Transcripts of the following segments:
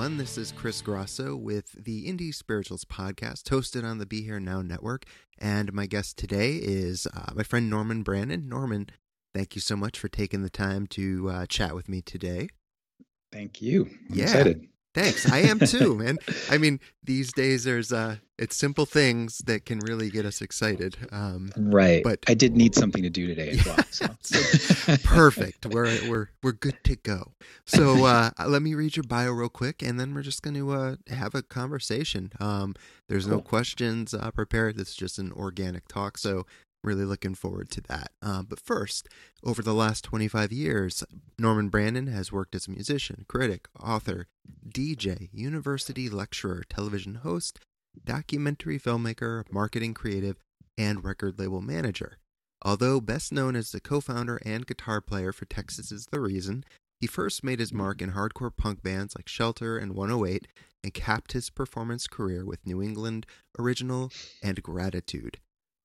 Everyone. This is Chris Grosso with the Indie Spiritualist podcast, hosted on the Be Here Now network. And my guest today is uh, my friend Norman Brannon. Norman, thank you so much for taking the time to uh, chat with me today. Thank you. I'm Yeah. excited. Thanks. I am too, man. I mean, these days there's uh, it's simple things that can really get us excited. Um, Right. But- I did need something to do today as well. So. So perfect. We're we're we're good to go. So uh, let me read your bio real quick, and then we're just going to uh, have a conversation. Um, there's no questions uh, prepared. This is just an organic talk. So really looking forward to that. Uh, but first, over the last 25 years, Norman Brannon has worked as a musician, critic, author, DJ, university lecturer, television host, documentary filmmaker, marketing creative, and record label manager. Although best known as the co founder and guitar player for Texas is the Reason, he first made his mark in hardcore punk bands like Shelter and 108 and capped his performance career with New End Original and Gratitude.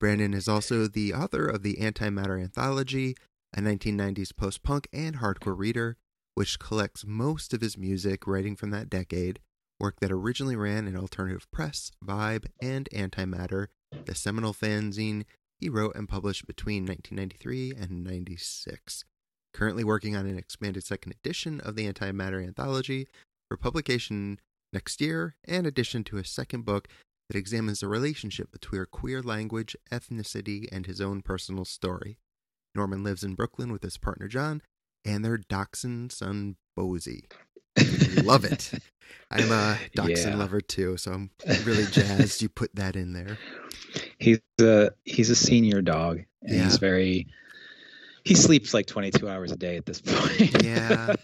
Brannon is also the author of the Antimatter Anthology, a 1990s post punk and hardcore reader, which collects most of his music writing from that decade, work that originally ran in Alternative Press, Vibe, and Antimatter, the seminal fanzine he wrote and published between 1993 and 96. Currently working on an expanded second edition of the Antimatter Anthology for publication next year, and addition to a second book that examines the relationship between queer language, ethnicity, and his own personal story. Norman lives in Brooklyn with his partner John and their dachshund son Bosie. Love it. I'm a dachshund Yeah. lover too, so I'm really jazzed you put that in there. He's a he's a senior dog. And Yeah. He's very he sleeps like 22 hours a day at this point. Yeah.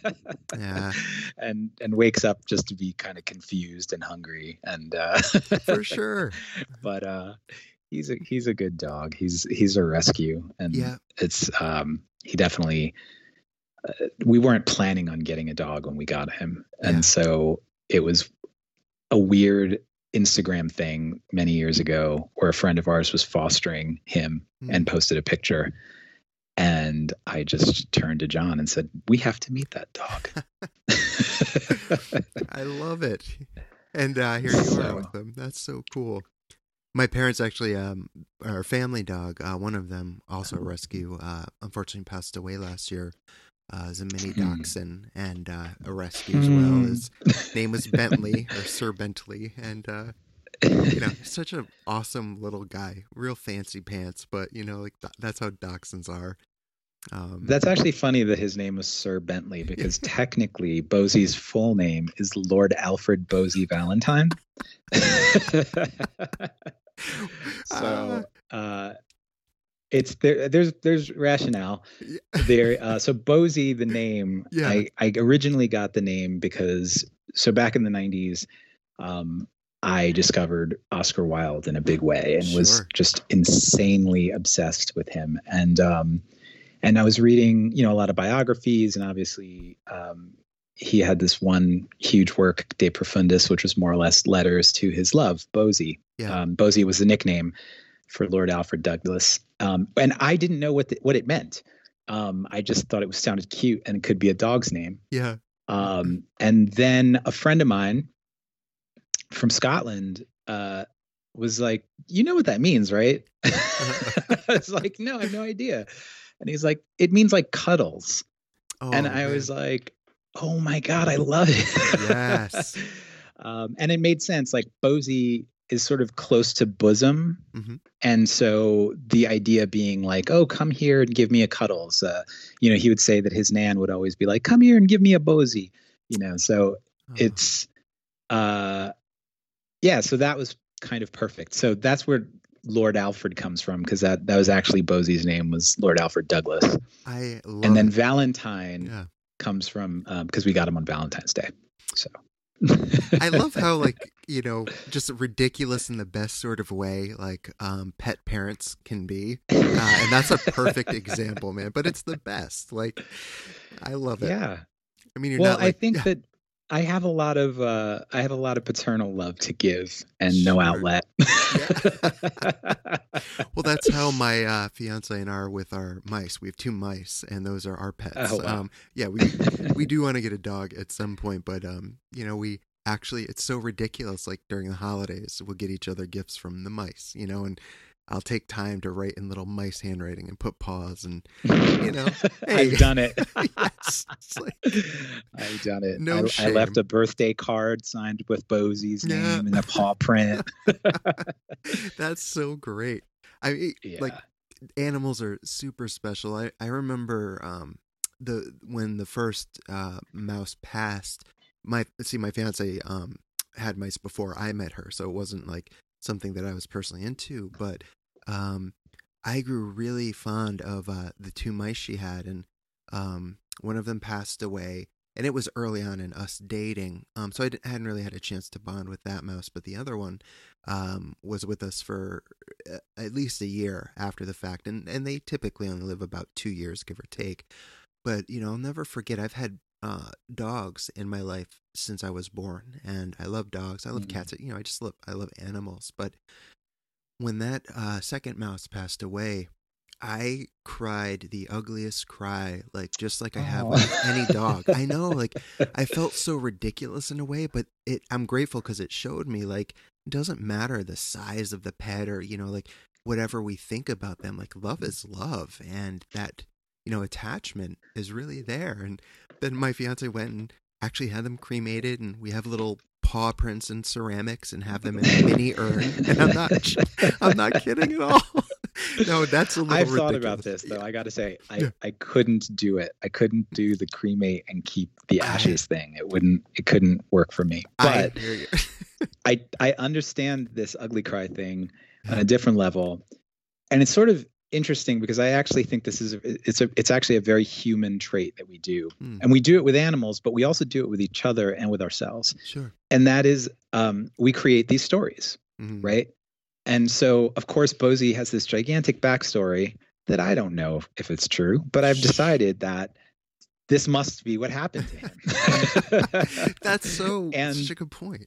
Yeah. and and wakes up just to be kind of confused and hungry and uh For sure. but uh he's a he's a good dog. He's he's a rescue and Yeah. it's um he definitely uh, we weren't planning on getting a dog when we got him and Yeah. so it was a weird Instagram thing many years ago where a friend of ours was fostering him and posted a picture and I just turned to John and said we have to meet that dog. I love it. And uh, here you are with them. That's so cool. My parents actually, um, our family dog, uh, one of them, also a rescue, uh, unfortunately passed away last year. Uh, as a mini Hmm. dachshund and uh, a rescue as well. Hmm. His name was Bentley or Sir Bentley, and uh, you know, such an awesome little guy. Real fancy pants, but you know, like th- that's how dachshunds are. Um, That's actually funny that his name was Sir Bentley because technically Bosie's full name is Lord Alfred Bosie Valentine. so uh, it's there. There's there's rationale Yeah. there. Uh, so Bosie, the name, Yeah. I I originally got the name because so back in the '90s, um, I discovered Oscar Wilde in a big way and was just insanely obsessed with him. And um, and I was reading, you know, a lot of biographies, and obviously, um, he had this one huge work, De Profundis, which was more or less letters to his love, Bosie. Yeah. Um, Bosie was the nickname for Lord Alfred Douglas, um, and I didn't know what the, what it meant. Um, I just thought it was sounded cute and it could be a dog's name. yeah. Um, and then a friend of mine from Scotland uh, was like, "You know what that means, right?" I was like, "No, I have no idea." And he's like, "It means like cuddles." Oh, and I man. was like, "Oh my god, I love it!" Yes. um, and it made sense. Like Bosie is sort of close to bosom, Mhm. and so the idea being like, "Oh, come here and give me a cuddles." Uh, you know, he would say that his nan would always be like, "Come here and give me a Bosie." You know, so Oh. it's uh yeah so that was kind of perfect. So that's where lord alfred comes from because that that was actually bosie's name was lord alfred douglas. I love and then it. valentine Yeah. comes from because we got him on valentine's day so. I love how like you know just ridiculous in the best sort of way like um pet parents can be. Uh, and that's a perfect example man but it's the best like I love it. Yeah. I mean you're well not i think yeah, that i have a lot of uh i have a lot of paternal love to give and no outlet. Well that's how my uh fiance and I are with our mice. We have two mice and those are our pets. Oh, wow. um yeah we we do want to get a dog at some point but um you know we actually it's so ridiculous like during the holidays we'll get each other gifts from the mice you know and i'll take time to write in little mice handwriting and put paws and you know hey. i've done it yes like, I've done it. No I, I left a birthday card signed with Bosie's Yeah. name and a paw print. that's so great i mean, Yeah. like animals are super special i i remember um the when the first uh mouse passed my see my fiance um had mice before i met her so it wasn't like something that i was personally into but um i grew really fond of uh the two mice she had and um one of them passed away and it was early on in us dating um so i hadn't really had a chance to bond with that mouse but the other one um was with us for uh, at least a year after the fact and and they typically only live about 2 years give or take but you know I'll never forget I've had uh dogs in my life since I was born and I love dogs I love Mhm. cats you know I just love I love animals but when that uh second mouse passed away I cried the ugliest cry like just like I have with any dog I know like I felt so ridiculous in a way, but it I'm grateful because it showed me like it doesn't matter the size of the pet or you know like whatever we think about them. Like love is love, and that you know attachment is really there. And then my fiance went and actually had them cremated, and we have little paw prints and ceramics, and have them in a mini urn. And I'm not I'm not kidding at all. no, that's a little. I've thought about this though. I got to say, I, Yeah. I couldn't do it. I couldn't do the cremate and keep the I- ashes thing. It wouldn't. It couldn't work for me. I But you. I I understand this ugly cry thing on a different level, and it's sort of interesting because I actually think this is a, it's a it's actually a very human trait that we do, Hmm. and we do it with animals, but we also do it with each other and with ourselves, Sure. and that is um, we create these stories, Mhm. right? And so, of course, Bosie has this gigantic backstory that I don't know if it's true, but I've decided that this must be what happened to him. That's so And- such a good point.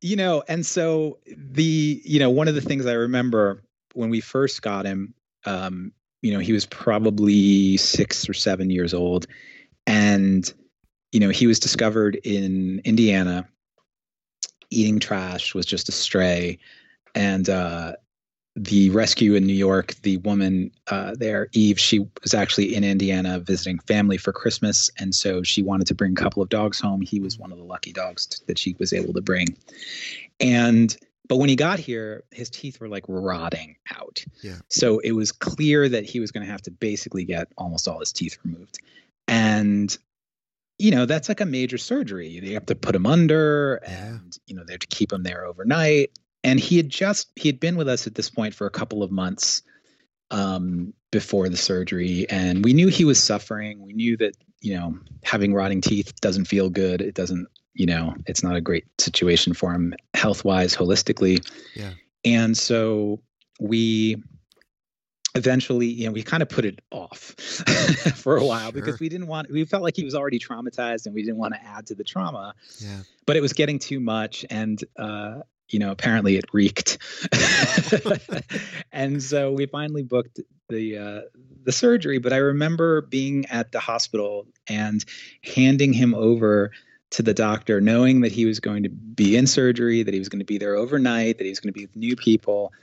you know and so the you know one of the things i remember when we first got him um you know he was probably six or seven years old and you know he was discovered in indiana eating trash was just a stray and uh the rescue in New York, the woman uh, there, Eve, she was actually in Indiana visiting family for Christmas. And so she wanted to bring a couple of dogs home. He was one of the lucky dogs t- that she was able to bring. And, but when he got here, his teeth were like rotting out. Yeah. So it was clear that he was going to have to basically get almost all his teeth removed. And, you know, that's like a major surgery. You have to put him under and, you know, they have to keep him there overnight and he had just he had been with us at this point for a couple of months um, before the surgery and we knew he was suffering we knew that you know having rotting teeth doesn't feel good it doesn't you know it's not a great situation for him health wise holistically Yeah. and so we eventually you know we kind of put it off for a while because we didn't want we felt like he was already traumatized and we didn't want to add to the trauma Yeah. but it was getting too much and uh you know apparently it reeked and so we finally booked the uh, the surgery, but I remember being at the hospital and handing him over to the doctor, knowing that he was going to be in surgery, that he was going to be there overnight, that he was going to be with new people.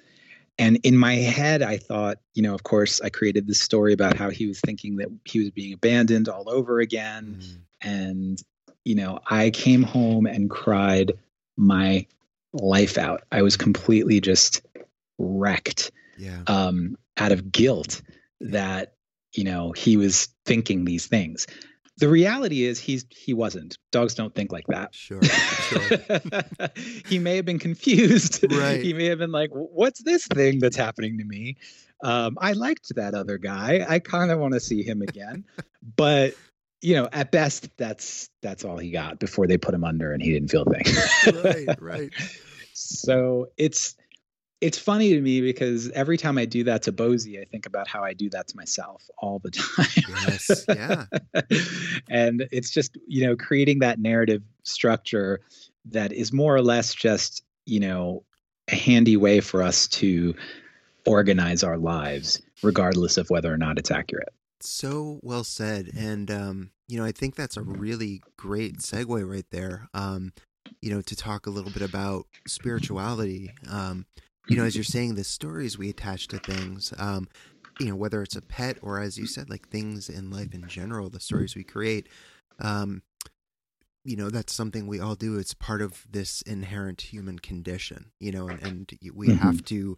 And in my head, I thought, you know, of course, I created this story about how he was thinking that he was being abandoned all over again. Mm. And, you know, I came home and cried my life out. I was completely just wrecked yeah. um, out of guilt that, you know, he was thinking these things. The reality is he's he wasn't. Dogs don't think like that. Sure. sure. he may have been confused. Right. He may have been like, "What's this thing that's happening to me?" Um, I liked that other guy. I kind of want to see him again, but you know, at best, that's that's all he got before they put him under, and he didn't feel a thing. right. Right. So it's it's funny to me because every time I do that to Bosie, I think about how I do that to myself all the time. yes. Yeah. and it's just, you know, creating that narrative structure that is more or less just, you know, a handy way for us to organize our lives, regardless of whether or not it's accurate. So well said. And, um, you know, I think that's a really great segue right there. Um, you know, to talk a little bit about spirituality. Um, you know, as you're saying, the stories we attach to things, um, you know, whether it's a pet or, as you said, like things in life in general, the stories we create, um, you know, that's something we all do. It's part of this inherent human condition, you know, and, and we mm-hmm. have to,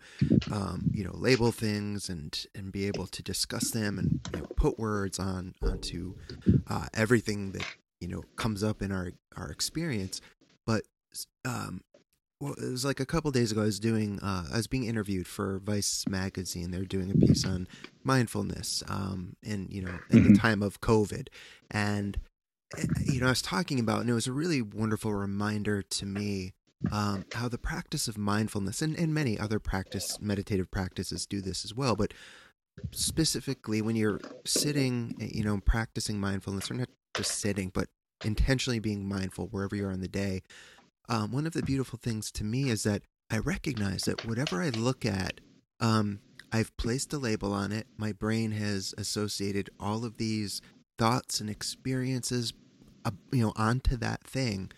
um, you know, label things and and be able to discuss them and you know, put words on onto uh, everything that you know comes up in our our experience. But um, well, it was like a couple days ago. I was doing, uh, I was being interviewed for Vice magazine. They're doing a piece on mindfulness, um, in you know, in mm-hmm. the time of COVID, and eh, you know, I was talking about, and it was a really wonderful reminder to me um, how the practice of mindfulness and, and many other practice meditative practices do this as well, but specifically when you're sitting, eh, you know, practicing mindfulness, or not just sitting, but intentionally being mindful wherever you are in the day um, one of the beautiful things to me is that I recognize that whatever I look at, um, I've placed a label on it. My brain has associated all of these thoughts and experiences, uh, you know, onto that thing.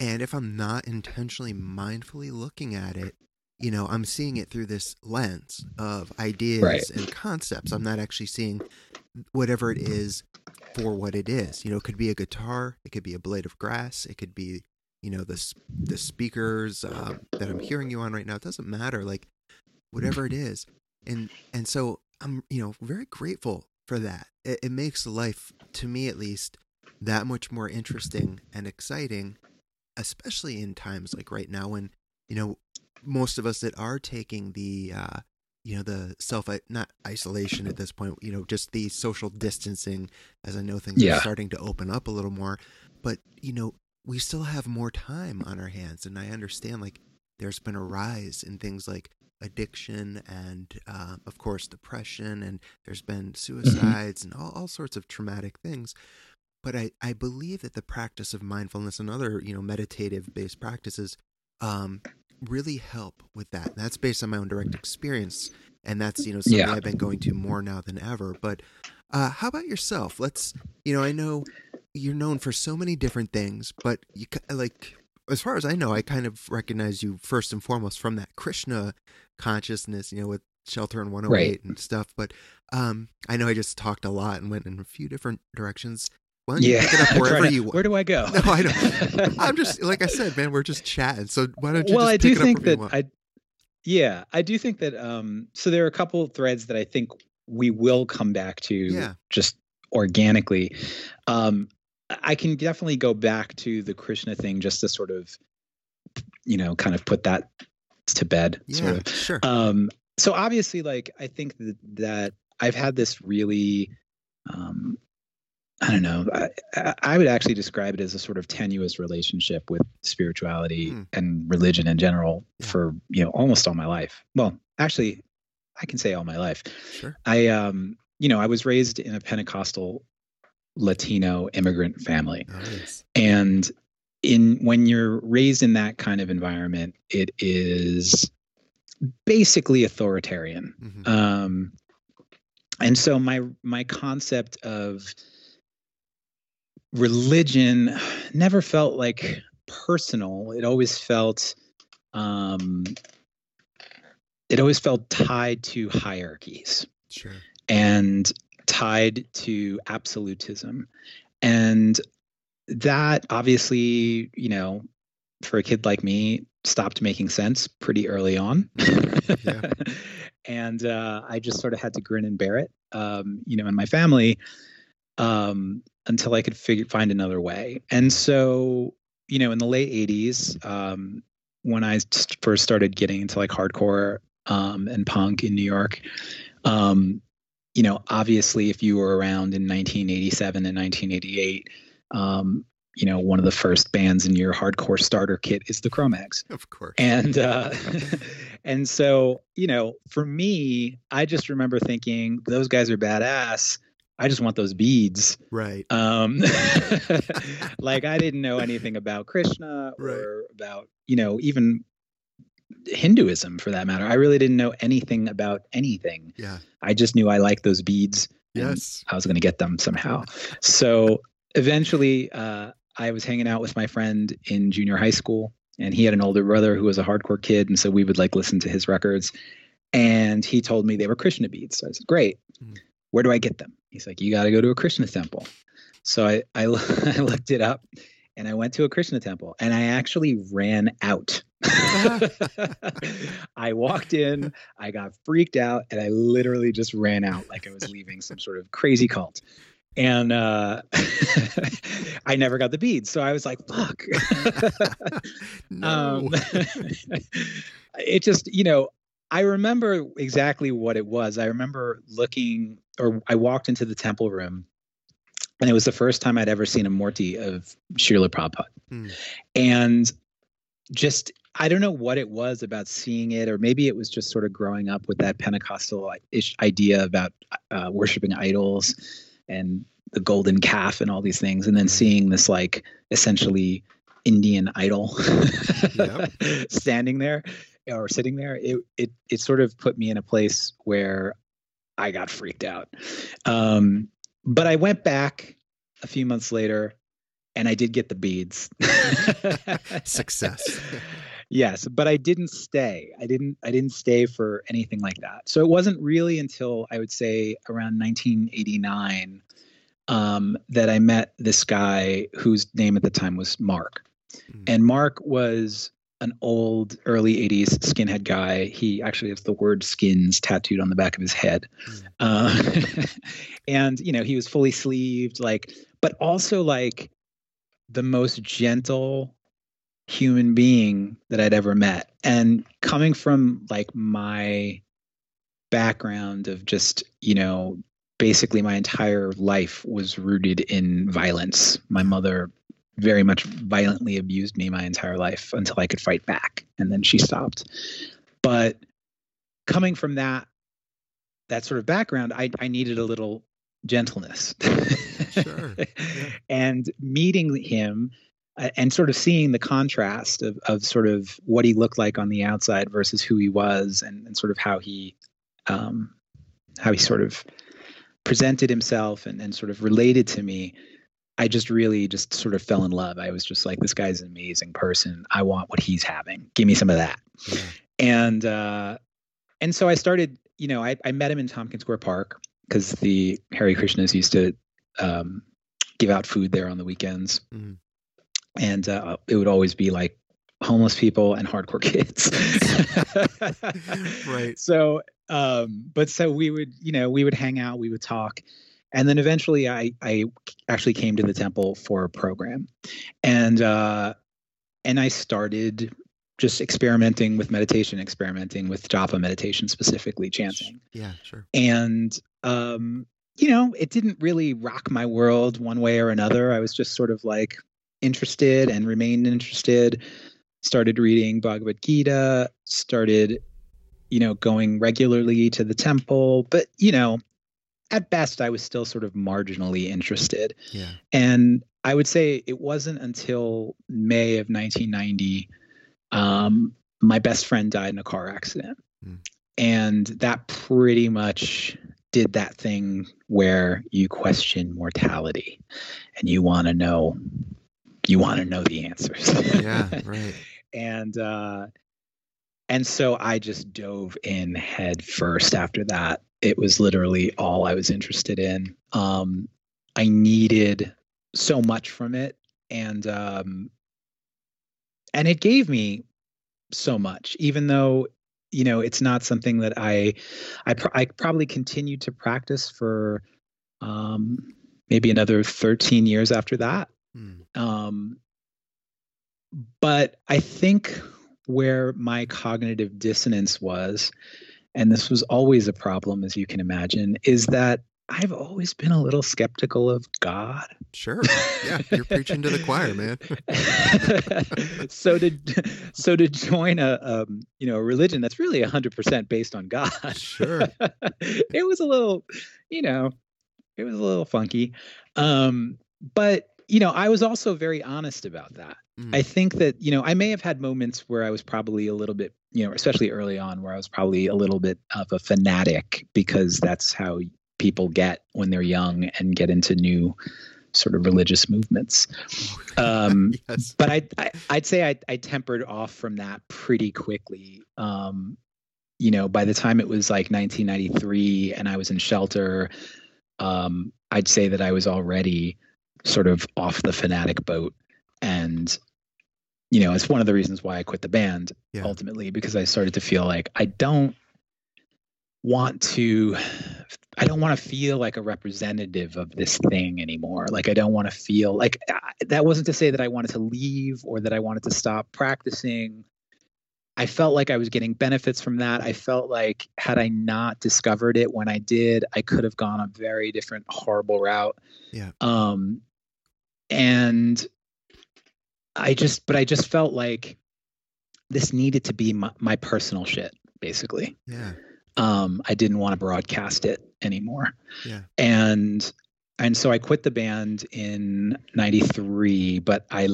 And if I'm not intentionally mindfully looking at it, you know, I'm seeing it through this lens of ideas right. and concepts. I'm not actually seeing whatever it is for what it is. You know, it could be a guitar, it could be a blade of grass, it could be you know the the speakers uh, that I'm hearing you on right now. It doesn't matter, like whatever it is, and and so I'm you know very grateful for that. It, it makes life, to me at least, that much more interesting and exciting, especially in times like right now when you know most of us that are taking the uh, you know the self not isolation at this point you know just the social distancing as i know things yeah. are starting to open up a little more but you know we still have more time on our hands. And I understand, like, there's been a rise in things like addiction and, uh, of course, depression, and there's been mm-hmm. suicides mm-hmm. and all, all sorts of traumatic things. But I, I believe that the practice of mindfulness and other, you know, meditative based practices um, really help with that. And that's based on my own direct experience. And that's, you know, something yeah. I've been going to more now than ever. But uh, how about yourself? Let's, you know, I know you're known for so many different things, but you like as far as I know, I kind of recognize you first and foremost from that Krishna consciousness, you know, with Shelter and 108 right. and stuff. But um, I know I just talked a lot and went in a few different directions. Why don't you yeah. pick it up wherever to, you Where do I go? No, I don't. I'm just like I said, man. We're just chatting. So why don't you? Well, I do think that I. Yeah, I do think that. Um, so there are a couple of threads that I think we will come back to. Yeah. Just organically. Um, I can definitely go back to the Krishna thing just to sort of, you know, kind of put that to bed. Yeah, sort of. sure. Um, so obviously, like I think that, that I've had this really, um, I don't know. I, I, would actually describe it as a sort of tenuous relationship with spirituality hmm. and religion in general yeah. for you know almost all my life. Well, actually, I can say all my life. Sure. I um, you know, I was raised in a Pentecostal Latino immigrant family. Nice. And in when you're raised in that kind of environment, it is basically authoritarian. Mm-hmm. Um, and so my my concept of religion never felt like personal. It always felt um, it always felt tied to hierarchies. Sure. And tied to absolutism. And that obviously, you know, for a kid like me, stopped making sense pretty early on. Yeah. and uh, I just sort of had to grin and bear it, um, you know, in my family um, until I could figure find another way. And so, you know, in the late 80s, um, when I first started getting into like hardcore um, and punk in New York, um, you know, obviously, if you were around in 1987 and 1988, um, you know, one of the first bands in your hardcore starter kit is the Cro-Mags. Of course. And uh, and so, you know, for me, I just remember thinking those guys are badass. I just want those beads. Right. Um, like I didn't know anything about Krishna or right. about, you know, even Hinduism for that matter. I really didn't know anything about anything. Yeah. I just knew I liked those beads. Yes. I was going to get them somehow. So eventually, uh, I was hanging out with my friend in junior high school, and he had an older brother who was a hardcore kid. And so we would like listen to his records. And he told me they were Krishna beads. So I said, Great. Mm. Where do I get them? He's like, You got to go to a Krishna temple. So I, I, I looked it up and I went to a Krishna temple and I actually ran out. I walked in, I got freaked out, and I literally just ran out like I was leaving some sort of crazy cult. And uh, I never got the beads. So I was like, fuck. no. Um, it just, you know, I remember exactly what it was. I remember looking, or I walked into the temple room and it was the first time I'd ever seen a murti of Srila Prabhupada. Hmm. And just, I don't know what it was about seeing it, or maybe it was just sort of growing up with that Pentecostal ish idea about uh, worshiping idols and the golden calf and all these things, and then hmm. seeing this like essentially Indian idol standing there or sitting there. It it it sort of put me in a place where I got freaked out. Um, but I went back a few months later and I did get the beads. Success. yes, but I didn't stay. I didn't I didn't stay for anything like that. So it wasn't really until I would say around 1989 um, that I met this guy whose name at the time was Mark. Mm. And Mark was an old early 80s skinhead guy. He actually has the word skins tattooed on the back of his head. Mm. Uh, and, you know, he was fully sleeved, like, but also like the most gentle human being that I'd ever met. And coming from like my background of just, you know, basically my entire life was rooted in violence. My mother very much violently abused me my entire life until I could fight back. And then she stopped. But coming from that, that sort of background, I, I needed a little gentleness. sure. Yeah. And meeting him uh, and sort of seeing the contrast of, of sort of what he looked like on the outside versus who he was and, and sort of how he um, how he sort of presented himself and, and sort of related to me I just really just sort of fell in love. I was just like, this guy's an amazing person. I want what he's having. Give me some of that. Yeah. And uh, and so I started. You know, I, I met him in Tompkins Square Park because the Hare Krishnas used to um, give out food there on the weekends, mm. and uh, it would always be like homeless people and hardcore kids. right. So, um, but so we would, you know, we would hang out, we would talk, and then eventually I I actually came to the temple for a program, and uh, and I started just experimenting with meditation, experimenting with japa meditation specifically, chanting. Yeah, sure. And um, you know, it didn't really rock my world one way or another. I was just sort of like interested and remained interested. Started reading Bhagavad Gita. Started, you know, going regularly to the temple. But you know, at best, I was still sort of marginally interested. Yeah. And I would say it wasn't until May of 1990, um, my best friend died in a car accident. Mm. And that pretty much did that thing where you question mortality and you want to know you want to know the answers. yeah, right. and uh and so I just dove in head first after that. It was literally all I was interested in. Um I needed so much from it and um and it gave me so much even though you know it's not something that i i, pr- I probably continued to practice for um maybe another 13 years after that um but i think where my cognitive dissonance was and this was always a problem as you can imagine is that I've always been a little skeptical of God. Sure. Yeah, you're preaching to the choir, man. so to so to join a um, you know a religion that's really 100% based on God. Sure. it was a little, you know, it was a little funky. Um, but you know, I was also very honest about that. Mm. I think that, you know, I may have had moments where I was probably a little bit, you know, especially early on where I was probably a little bit of a fanatic because that's how people get when they're young and get into new sort of religious movements. Um, yes. but I, I I'd say I, I tempered off from that pretty quickly. Um, you know, by the time it was like 1993 and I was in shelter, um, I'd say that I was already sort of off the fanatic boat. And, you know, it's one of the reasons why I quit the band Yeah. ultimately, because I started to feel like I don't want to I don't want to feel like a representative of this thing anymore. Like I don't want to feel like I- that wasn't to say that I wanted to leave or that I wanted to stop practicing. I felt like I was getting benefits from that. I felt like had I not discovered it when I did, I could have gone a very different horrible route. Yeah. Um and I just but I just felt like this needed to be my, my personal shit basically Yeah. um, I didn't want to broadcast it anymore. Yeah. And and so I quit the band in 93, but I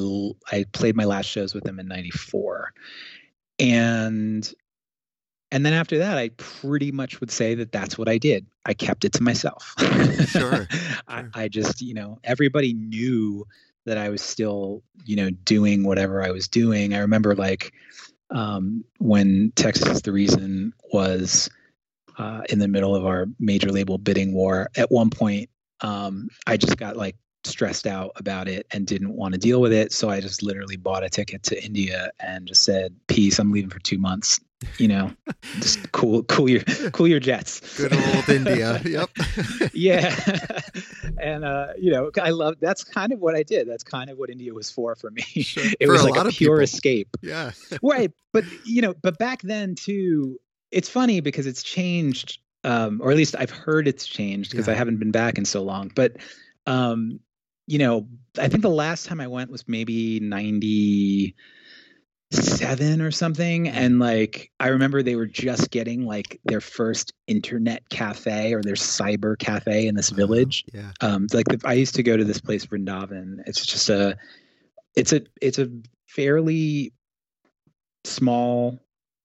I played my last shows with them in 94. And and then after that, I pretty much would say that that's what I did. I kept it to myself. Sure, I, sure. I just, you know, everybody knew that I was still, you know, doing whatever I was doing. I remember like um, when Texas is the Reason was uh, in the middle of our major label bidding war. At one point, um, I just got like stressed out about it and didn't want to deal with it. So I just literally bought a ticket to India and just said, "Peace, I'm leaving for two months." You know, just cool, cool your, cool your jets. Good old India. Yep. yeah, and uh, you know, I love. That's kind of what I did. That's kind of what India was for for me. Sure. It For was a like lot a of pure people. escape yeah. right but you know but back then too it's funny because it's changed um or at least i've heard it's changed because i haven't been back in so long but um you know i think the last time i went was maybe 97 or something and like i remember they were just getting like their first internet cafe or their cyber cafe in this Wow. village Yeah. um like the, i used to go to this place vrindavan it's just a it's a it's a fairly small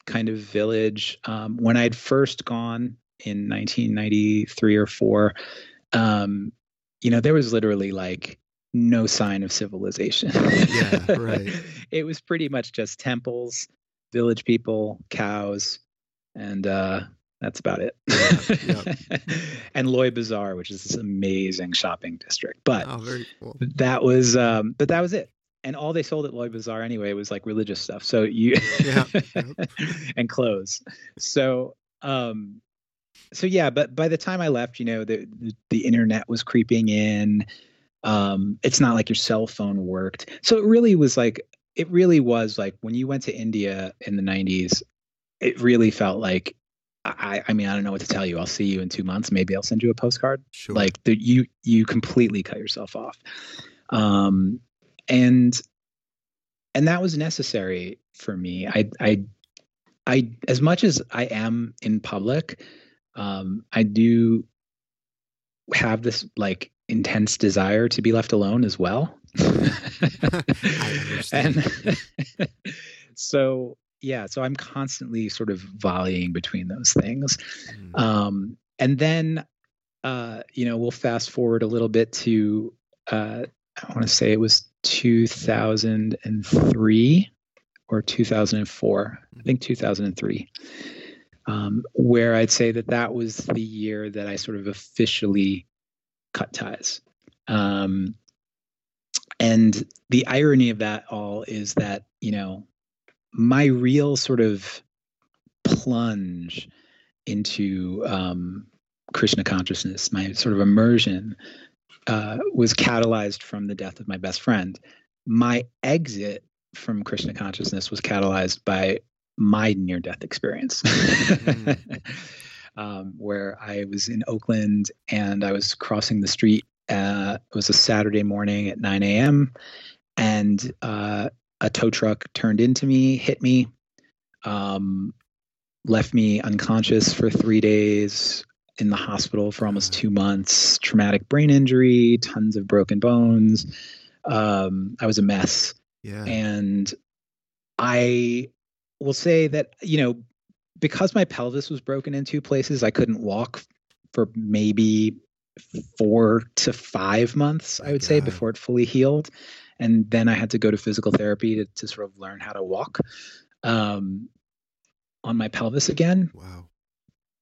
kind of village um when i'd first gone in 1993 or 4 um you know there was literally like no sign of civilization. Yeah, right. it was pretty much just temples village people cows and uh that's about it. Yeah, and loi bazaar which is this amazing shopping district. But Oh, cool. that was um but that was it. And all they sold at Loi Bazaar anyway was like religious stuff. So you Yeah, and clothes. So um so yeah but by the time i left you know the the, the internet was creeping in. Um it's not like your cell phone worked. So it really was like it really was like when you went to india in the 90s it really felt like i i mean i don't know what to tell you. I'll see you in two months. Maybe i'll send you a postcard. Sure. like the, you you completely cut yourself off. Um and and that was necessary for me. I i i as much as i am in public um i do have this like intense desire to be left alone as well. And so yeah so i'm constantly sort of volleying between those things. Mm. um, and then uh, you know, we'll fast forward a little bit to, uh, I want to say it was 2003 or 2004. I think 2003, um, where I'd say that that was the year that I sort of officially cut ties. Um, and the irony of that all is that, you know, my real sort of plunge into um, Krishna consciousness, my sort of immersion, uh, was catalyzed from the death of my best friend. My exit from Krishna consciousness was catalyzed by my near death experience, mm. um, where I was in Oakland and I was crossing the street. Uh, it was a Saturday morning at 9 a.m. and uh, a tow truck turned into me, hit me, um, left me unconscious for three days in the hospital for almost two months, traumatic brain injury, tons of broken bones. Um, I was a mess. Yeah. And I will say that, you know, because my pelvis was broken in two places, I couldn't walk for maybe four to five months, I would God. say, before it fully healed. And then I had to go to physical therapy to, to sort of learn how to walk um, on my pelvis again. Wow.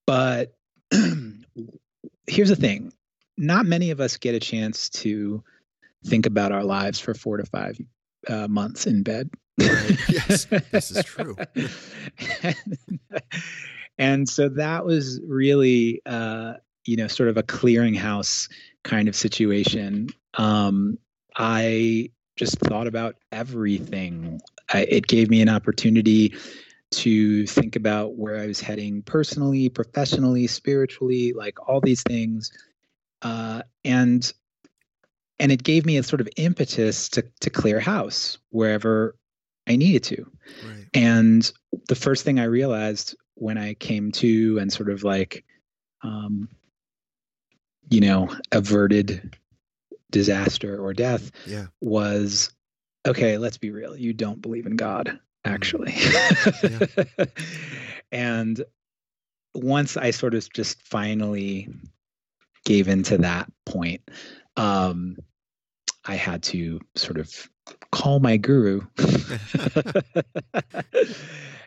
But here's the thing not many of us get a chance to think about our lives for four to five uh, months in bed. Right. Yes, this is true. and, and, so that was really, uh, you know, sort of a clearinghouse kind of situation. Um, I just thought about everything. I, it gave me an opportunity to think about where I was heading personally, professionally, spiritually, like all these things. Uh, and and it gave me a sort of impetus to to clear house wherever I needed to. Right. And the first thing I realized when I came to and sort of like um, you know, averted disaster or death yeah. was okay, let's be real. You don't believe in God. Mm. actually. Yeah. and once I sort of just finally gave into that point, um, I had to sort of call my guru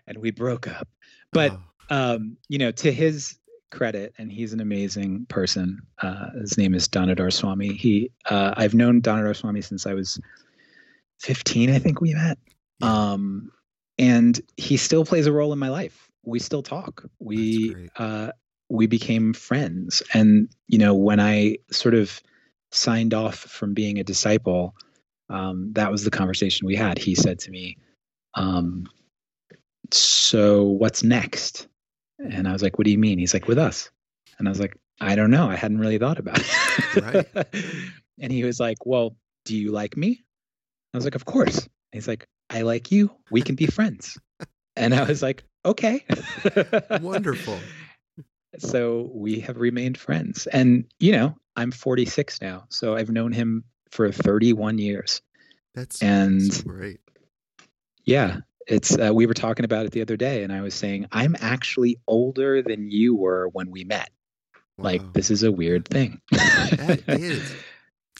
and we broke up. But, oh. um, you know, to his credit, and he's an amazing person. Uh, his name is Dhanurdhara Swami. He, uh, I've known Dhanurdhara Swami since I was 15, I think we met. Um, and he still plays a role in my life. We still talk. We uh, we became friends, and you know when I sort of signed off from being a disciple, um, that was the conversation we had. He said to me, um, "So what's next?" And I was like, "What do you mean?" He's like, "With us," and I was like, "I don't know. I hadn't really thought about it." Right. and he was like, "Well, do you like me?" I was like, "Of course." He's like, I like you. We can be friends. and I was like, okay. Wonderful. So we have remained friends. And, you know, I'm 46 now. So I've known him for 31 years. That's and so great. Yeah. It's uh, we were talking about it the other day and I was saying I'm actually older than you were when we met. Wow. Like this is a weird thing. that is.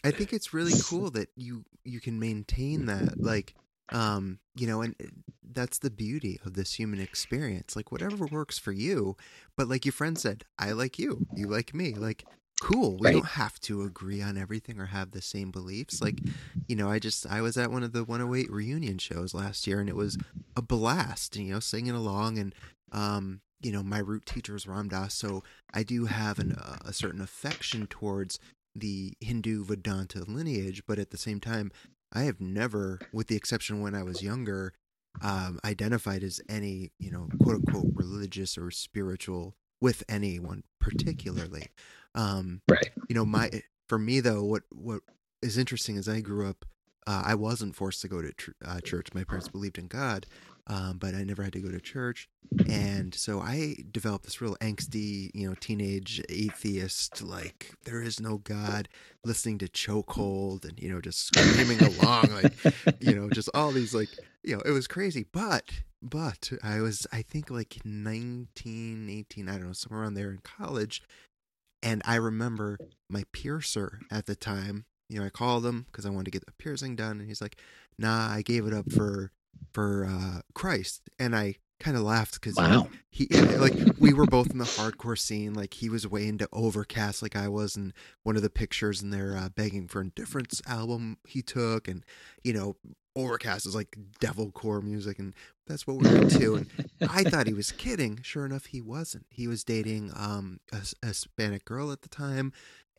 I think it's really cool that you you can maintain that like um you know and uh, that's the beauty of this human experience like whatever works for you but like your friend said i like you you like me like cool we right. don't have to agree on everything or have the same beliefs like you know i just i was at one of the 108 reunion shows last year and it was a blast you know singing along and um you know my root teacher is Ram Dass so i do have an, uh, a certain affection towards the hindu vedanta lineage but at the same time I have never, with the exception when I was younger, um, identified as any, you know, quote unquote religious or spiritual with anyone particularly. Um, right. You know, my for me though, what what is interesting is I grew up. Uh, I wasn't forced to go to tr- uh, church. My parents believed in God, um, but I never had to go to church, and so I developed this real angsty, you know, teenage atheist, like there is no God, listening to Chokehold and you know just screaming along, like you know, just all these like you know, it was crazy. But but I was I think like 19, 18, I don't know, somewhere around there in college, And I remember my piercer at the time, you know, I called him because I wanted to get the piercing done. And he's like, nah, I gave it up for, for, uh, Christ. And I kind of laughed because wow. he, he like we were both in the hardcore scene like he was way into overcast like i was and one of the pictures in there uh, begging for indifference album he took and you know overcast is like devilcore music and that's what we're into and i thought he was kidding sure enough he wasn't he was dating um a, a hispanic girl at the time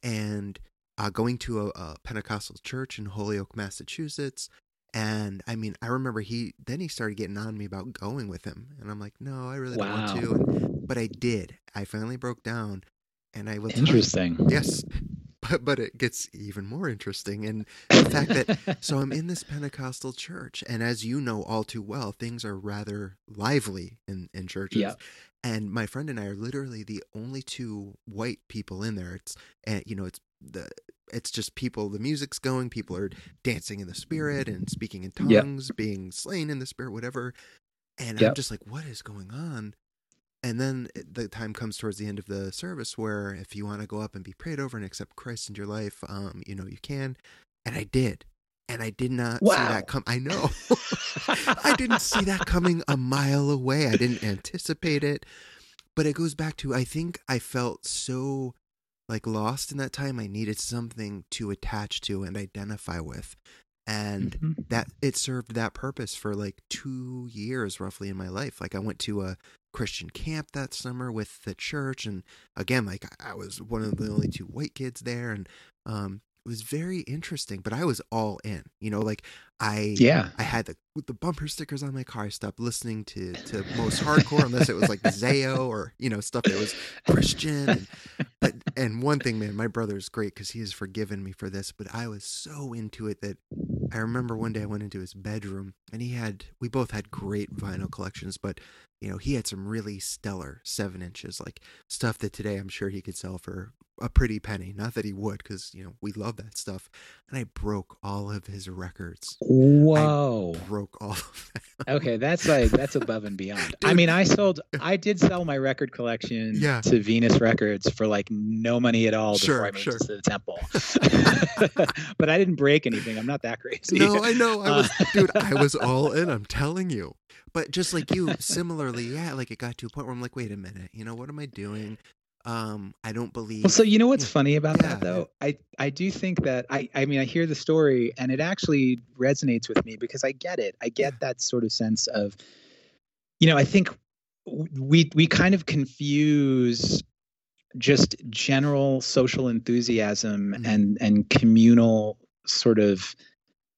and uh, going to a, a pentecostal church in holyoke massachusetts and I mean, I remember he then he started getting on me about going with him, and I'm like, no, I really wow. don't want to. And, but I did. I finally broke down, and I was interesting. yes, but but it gets even more interesting, and the fact that so I'm in this Pentecostal church, and as you know all too well, things are rather lively in in churches. Yeah. And my friend and I are literally the only two white people in there. It's and you know it's the it's just people the music's going people are dancing in the spirit and speaking in tongues yep. being slain in the spirit whatever. And yep. i'm just like what is going on? And then the time comes towards the end of the service where if you want to go up and be prayed over and accept christ into your life um you know you can. And i did. And i did not wow. see that come i know. I didn't see that coming a mile away. I didn't anticipate it. But it goes back to i think i felt so like lost in that time i needed something to attach to and identify with and mm-hmm. that it served that purpose for like 2 years roughly in my life like i went to a christian camp that summer with the church and again like i was one of the only two white kids there and um it was very interesting but i was all in you know like i yeah. I had the the bumper stickers on my car. I stopped listening to to most hardcore unless it was like zao or you know stuff that was christian and, but and one thing man my brother's great because he has forgiven me for this but i was so into it that i remember one day i went into his bedroom and he had we both had great vinyl collections but you know he had some really stellar seven inches like stuff that today i'm sure he could sell for a pretty penny. Not that he would, because you know we love that stuff. And I broke all of his records. Whoa! I broke all of them. Okay, that's like that's above and beyond. Dude. I mean, I sold, I did sell my record collection yeah. to Venus Records for like no money at all before sure, I moved sure. to the temple. but I didn't break anything. I'm not that crazy. No, I know. I was, uh, dude. I was all in. I'm telling you. But just like you, similarly, yeah, like it got to a point where I'm like, wait a minute, you know, what am I doing? Um, I don't believe. Well, so you know what's funny about yeah, that though? I I do think that I I mean I hear the story and it actually resonates with me because I get it. I get that sort of sense of, you know, I think we we kind of confuse just general social enthusiasm mm-hmm. and and communal sort of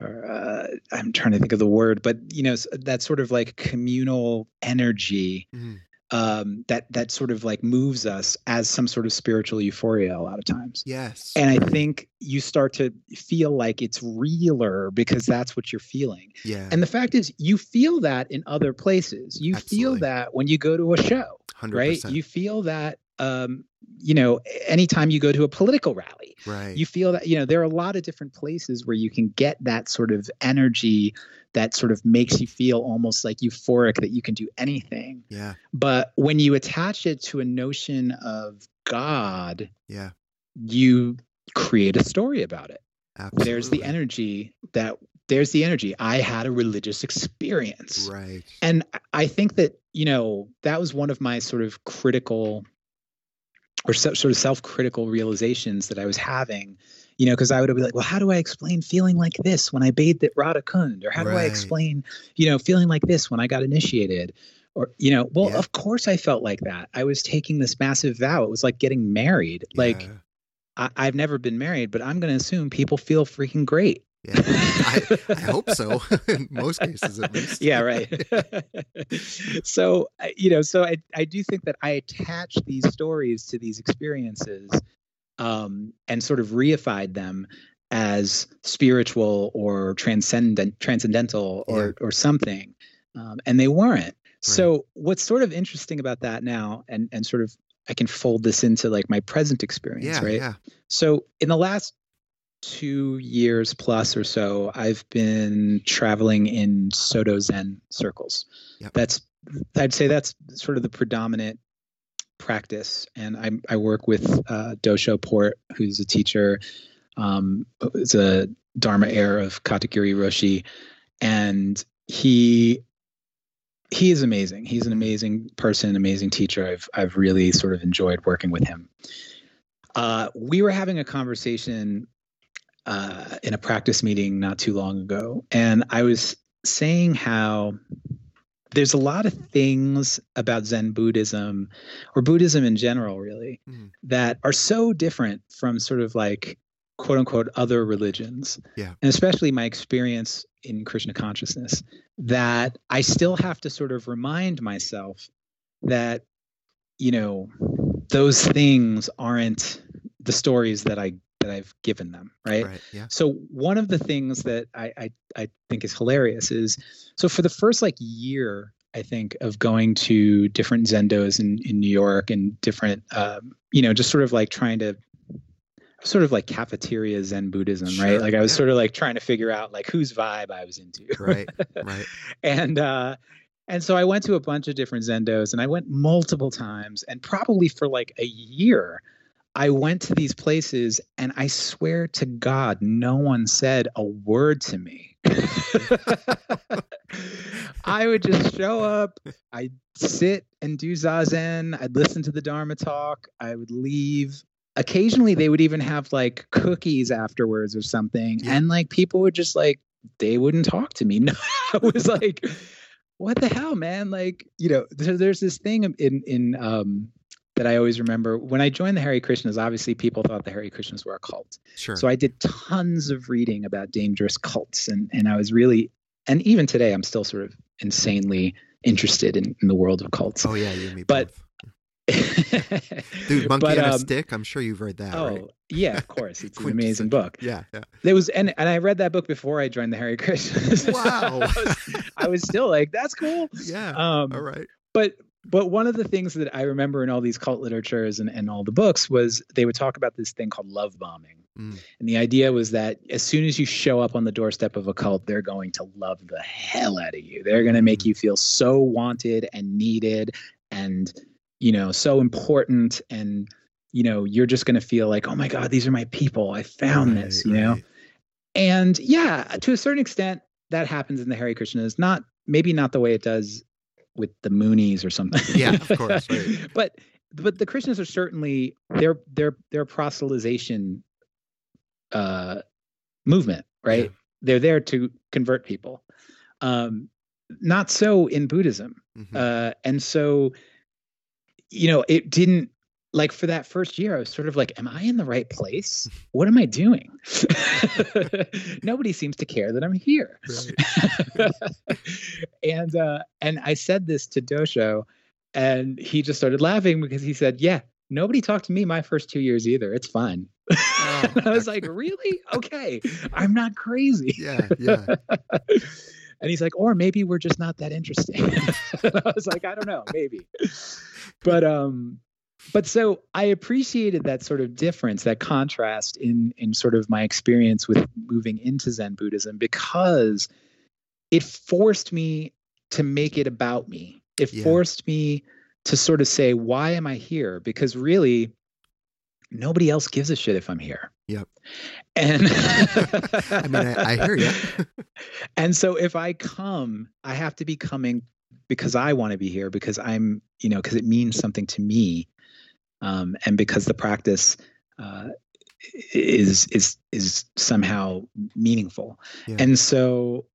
uh, I'm trying to think of the word, but you know that sort of like communal energy mm-hmm um, that that sort of like moves us as some sort of spiritual euphoria a lot of times. Yes. And I think you start to feel like it's realer because that's what you're feeling. Yeah. And the fact is, you feel that in other places. You Absolutely. feel that when you go to a show, 100%. right? You feel that um, you know, anytime you go to a political rally, right. you feel that, you know, there are a lot of different places where you can get that sort of energy that sort of makes you feel almost like euphoric that you can do anything. Yeah. But when you attach it to a notion of God, yeah, you create a story about it. Absolutely. There's the energy that there's the energy. I had a religious experience. Right. And I think that, you know, that was one of my sort of critical or sort of self-critical realizations that I was having, you know, because I would be like, well, how do I explain feeling like this when I bathed at Radha Kund, or how do I explain, you know, feeling like this when I got initiated, or you know, well, yeah. of course I felt like that. I was taking this massive vow. It was like getting married. Yeah. Like I, I've never been married, but I'm going to assume people feel freaking great. Yeah, I, I, hope so. In most cases, at least. Yeah, right. so you know, so I I do think that I attach these stories to these experiences, um, and sort of reified them as spiritual or transcendent, transcendental, or yeah. or something, um, and they weren't. Right. So what's sort of interesting about that now, and and sort of I can fold this into like my present experience, yeah, right? Yeah. So in the last two years plus or so, I've been traveling in Soto Zen circles. Yep. That's, I'd say that's sort of the predominant practice, and I, I work with uh, Dosho Port, who's a teacher. Um, it's a Dharma heir of Katagiri Roshi, and he he is amazing. He's an amazing person, amazing teacher. I've I've really sort of enjoyed working with him. Uh, we were having a conversation uh, in a practice meeting not too long ago, and I was saying how there's a lot of things about Zen Buddhism or Buddhism in general, really, mm. that are so different from sort of like quote unquote other religions. Yeah. And especially my experience in Krishna consciousness, that I still have to sort of remind myself that, you know, those things aren't the stories that I that I've given them, right? Right. Yeah. So one of the things that I, I I think is hilarious is so for the first like year, I think, of going to different zendos in in New York and different, um, you know, just sort of like trying to sort of like cafeteria Zen Buddhism, sure, right? Like I was yeah. sort of like trying to figure out like whose vibe I was into. Right. Right. and uh and so I went to a bunch of different zendos and I went multiple times and probably for like a year I went to these places and I swear to God, no one said a word to me. I would just show up, I'd sit and do Zazen, I'd listen to the Dharma talk, I would leave. Occasionally, they would even have like cookies afterwards or something. Yeah. And like people would just like, they wouldn't talk to me. No, I was like, what the hell, man? Like, you know, there's this thing in, in, um, that I always remember when I joined the Hare Krishnas. Obviously, people thought the Hare Krishnas were a cult. Sure. So I did tons of reading about dangerous cults, and and I was really, and even today, I'm still sort of insanely interested in, in the world of cults. Oh yeah, you and me but, Dude, Monkey but, um, a Stick. I'm sure you've read that. Oh right? yeah, of course. It's an amazing book. Yeah, yeah. There was and and I read that book before I joined the Hare Krishnas. Wow. I, was, I, was, still like, that's cool. Yeah. Um, all right. But but one of the things that I remember in all these cult literatures and, and all the books was they would talk about this thing called love bombing. Mm. And the idea was that as soon as you show up on the doorstep of a cult, they're going to love the hell out of you. They're going to make mm. you feel so wanted and needed and, you know, so important. And, you know, you're just going to feel like, oh my God, these are my people. I found right, this, you right. know? And yeah, to a certain extent, that happens in the Hare Krishnas. Not maybe not the way it does with the Moonies or something. Yeah, of course. Right. but but the Krishnas are certainly their their their proselytization uh, movement, right? Yeah. They're there to convert people. Um, not so in Buddhism, mm-hmm. uh, and so you know it didn't like for that first year, I was sort of like, am I in the right place? What am I doing? Nobody seems to care that I'm here. Right. and uh, and I said this to Dosho, and he just started laughing because he said, Yeah, nobody talked to me my first two years either. It's fine. Oh, I was like, Really? Okay. I'm not crazy. Yeah, yeah. And he's like, or maybe we're just not that interesting. I was like, I don't know, maybe. But um, but so I appreciated that sort of difference, that contrast in in sort of my experience with moving into Zen Buddhism because it forced me to make it about me. It yeah. forced me to sort of say, why am I here? Because really, nobody else gives a shit if I'm here. Yep. And I mean, I, I hear you. and so if I come, I have to be coming because I want to be here because I'm, you know, because it means something to me um, and because the practice uh, is is is somehow meaningful. Yeah. And so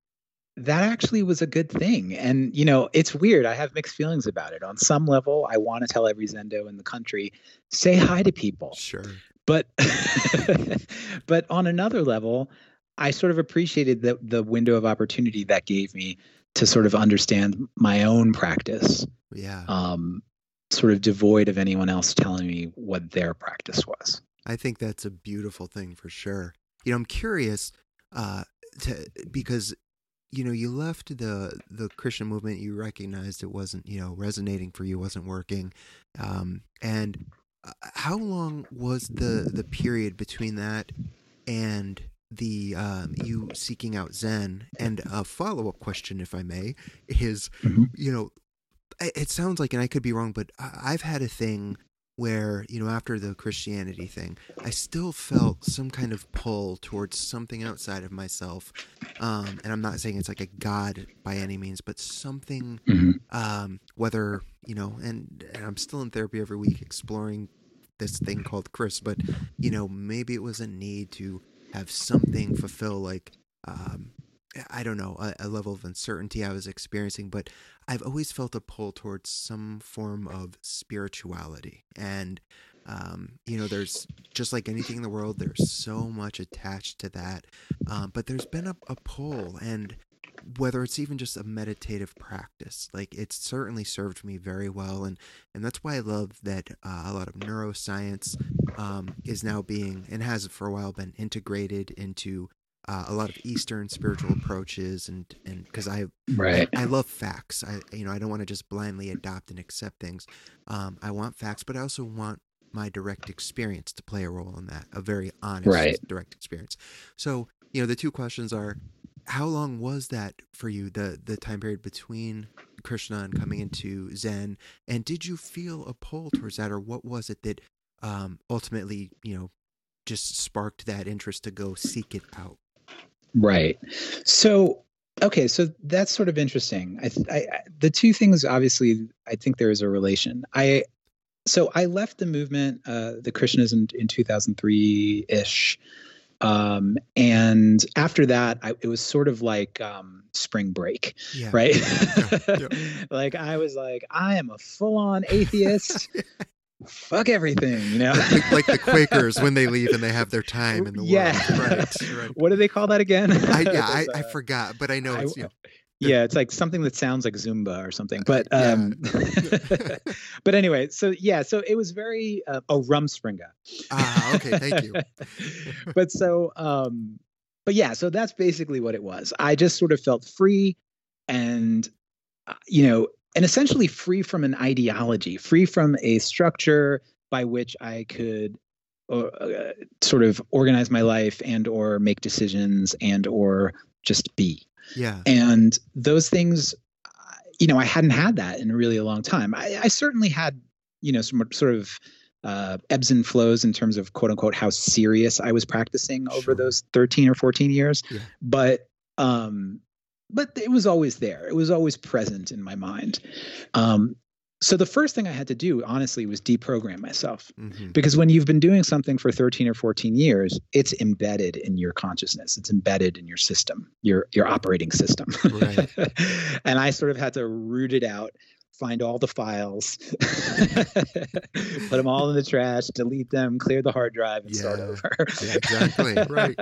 that actually was a good thing. And you know, it's weird. I have mixed feelings about it. On some level, I want to tell every Zendo in the country, say hi to people. Sure. But but on another level, I sort of appreciated the the window of opportunity that gave me to sort of understand my own practice. Yeah. Um, sort of devoid of anyone else telling me what their practice was. I think that's a beautiful thing for sure. You know, I'm curious uh, to, because you know you left the the Krishna movement. You recognized it wasn't you know resonating for you, wasn't working, um, and uh, how long was the the period between that and the um, you seeking out Zen? And a follow up question, if I may, is mm-hmm. you know it sounds like, and I could be wrong, but I've had a thing where you know after the christianity thing i still felt some kind of pull towards something outside of myself um, and i'm not saying it's like a god by any means but something mm-hmm. um, whether you know and, and i'm still in therapy every week exploring this thing called chris but you know maybe it was a need to have something fulfill like um, I don't know, a, a, level of uncertainty I was experiencing, but I've always felt a pull towards some form of spirituality. And, um, you know, there's just like anything in the world, there's so much attached to that. Um, but there's been a, a pull, and whether it's even just a meditative practice, like it's certainly served me very well. And, and that's why I love that uh, a lot of neuroscience um, is now being and has for a while been integrated into uh, a lot of Eastern spiritual approaches, and and because I right I, I, love facts. I you know I don't want to just blindly adopt and accept things. Um, I want facts, but I also want my direct experience to play a role in that. A very honest, right. direct experience. So you know the two questions are: How long was that for you? The the time period between Krishna and coming into Zen, and did you feel a pull towards that, or what was it that um, ultimately you know just sparked that interest to go seek it out? Right. So, okay, so that's sort of interesting. I, I, the two things, obviously, I think there is a relation. I, so I left the movement, uh, the Christianism in 2003 ish. Um, and after that, I, it was sort of like um, spring break, yeah. right? Yeah. Yeah. like I was like, I am a full on atheist fuck everything, you know? like, like, the Quakers when they leave and they have their time in the yeah. world. Right, right. What do they call that again? I, yeah, I, I, forgot, but I know it's, I, you know, yeah, it's like something that sounds like Zumba or something. But um, yeah. but anyway, so yeah, so it was very uh, oh Rumspringa. Ah, okay, thank you. but so um, but yeah, so that's basically what it was. I just sort of felt free, and uh, you know, and essentially free from an ideology, free from a structure by which I could uh, sort of organize my life and or make decisions and or just be. Yeah. And those things, you know, I hadn't had that in really a long time. I, I certainly had, you know, some sort of uh, ebbs and flows in terms of quote unquote how serious I was practicing over sure. those 13 or 14 years. Yeah. But um, but it was always there. It was always present in my mind. Um, so the first thing I had to do, honestly, was deprogram myself. Mm-hmm. Because when you've been doing something for 13 or 14 years, it's embedded in your consciousness. It's embedded in your system, your your operating system. Right. and I sort of had to root it out, find all the files, put them all in the trash, delete them, clear the hard drive, and yeah. start over. yeah, exactly. Right.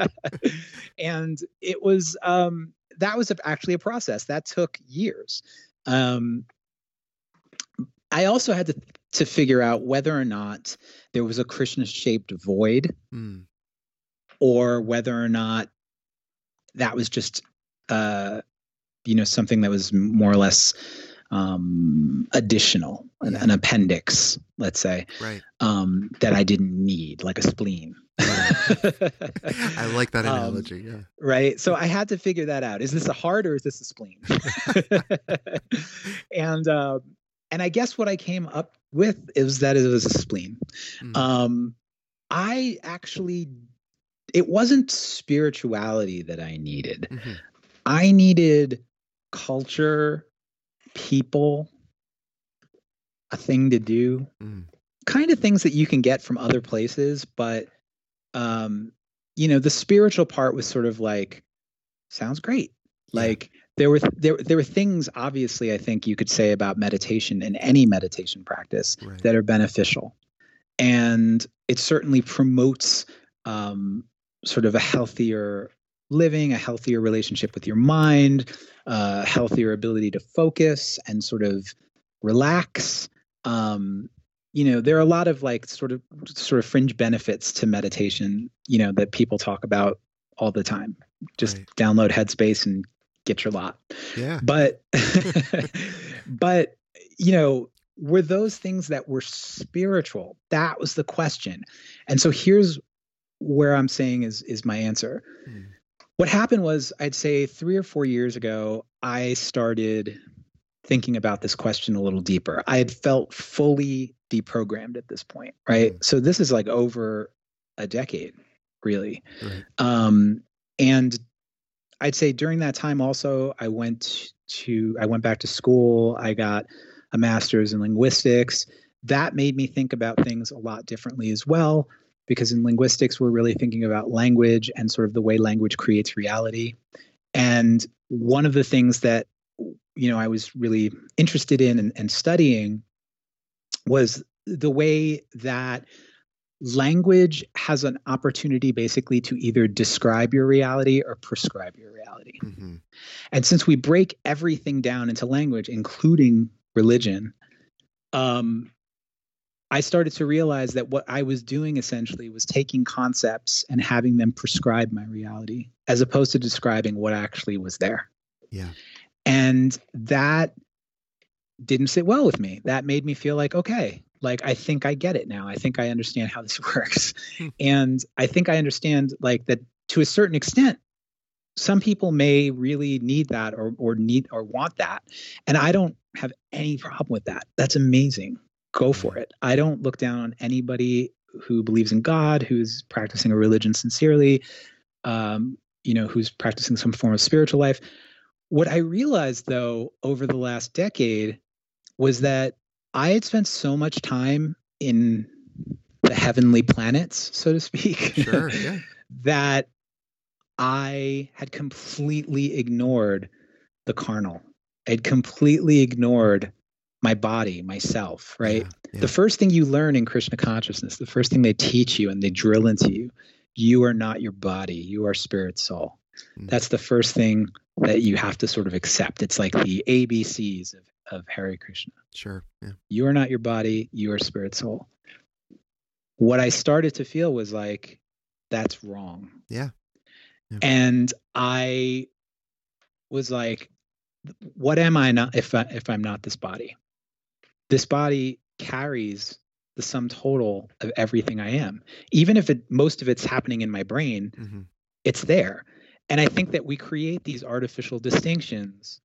and it was um that was actually a process that took years. Um, I also had to to figure out whether or not there was a Krishna shaped void, mm. or whether or not that was just uh, you know something that was more or less um, additional, an, an, appendix, let's say, right. um, that I didn't need, like a spleen. I like that um, analogy. Um, yeah. Right. So I had to figure that out. Is this a heart or is this a spleen? and uh, and I guess what I came up with is that it was a spleen. Mm. Um, I actually, it wasn't spirituality that I needed. Mm-hmm. I needed culture people a thing to do mm. kind of things that you can get from other places but um you know the spiritual part was sort of like sounds great like there were there there were things obviously i think you could say about meditation and any meditation practice right. that are beneficial and it certainly promotes um, sort of a healthier living, a healthier relationship with your mind, a healthier ability to focus and sort of relax. Um, you know, there are a lot of like sort of sort of fringe benefits to meditation, you know, that people talk about all the time. Just right. download Headspace and get your lot. Yeah. But but you know, were those things that were spiritual? That was the question. And so here's where I'm saying is is my answer. Hmm what happened was i'd say three or four years ago i started thinking about this question a little deeper. I had felt fully deprogrammed at this point, right? Mm. So this is like over a decade, really. Right. Um, and I'd say during that time also, I went to I went back to school. I got a master's in linguistics. That made me think about things a lot differently as well, because in linguistics we're really thinking about language and sort of the way language creates reality. And one of the things that you know I was really interested in and, and studying was the way that language has an opportunity basically to either describe your reality or prescribe your reality. Mm-hmm. And since we break everything down into language, including religion, um, I started to realize that what I was doing essentially was taking concepts and having them prescribe my reality as opposed to describing what actually was there. Yeah. And that didn't sit well with me. That made me feel like, okay, like I think I get it now. I think I understand how this works. And I think I understand like that to a certain extent some people may really need that or or need or want that. And I don't have any problem with that. That's amazing. Go for it. I don't look down on anybody who believes in God, who's practicing a religion sincerely, um, you know, who's practicing some form of spiritual life. What I realized though over the last decade was that I had spent so much time in the heavenly planets, so to speak, sure, yeah. that I had completely ignored the carnal. I'd completely ignored my body, myself, right? Yeah, yeah. The first thing you learn in Krishna consciousness, the first thing they teach you and they drill into you, you are not your body, you are spirit soul. Mm. That's the first thing that you have to sort of accept. It's like the ABCs of of Hare Krishna. Sure. Yeah. You are not your body, you are spirit soul. What I started to feel was like, that's wrong. Yeah. yeah. And I was like, what am I not if I, if I'm not this body? This body carries the sum total of everything I am. Even if it most of it's happening in my brain, mm-hmm. it's there. And I think that we create these artificial distinctions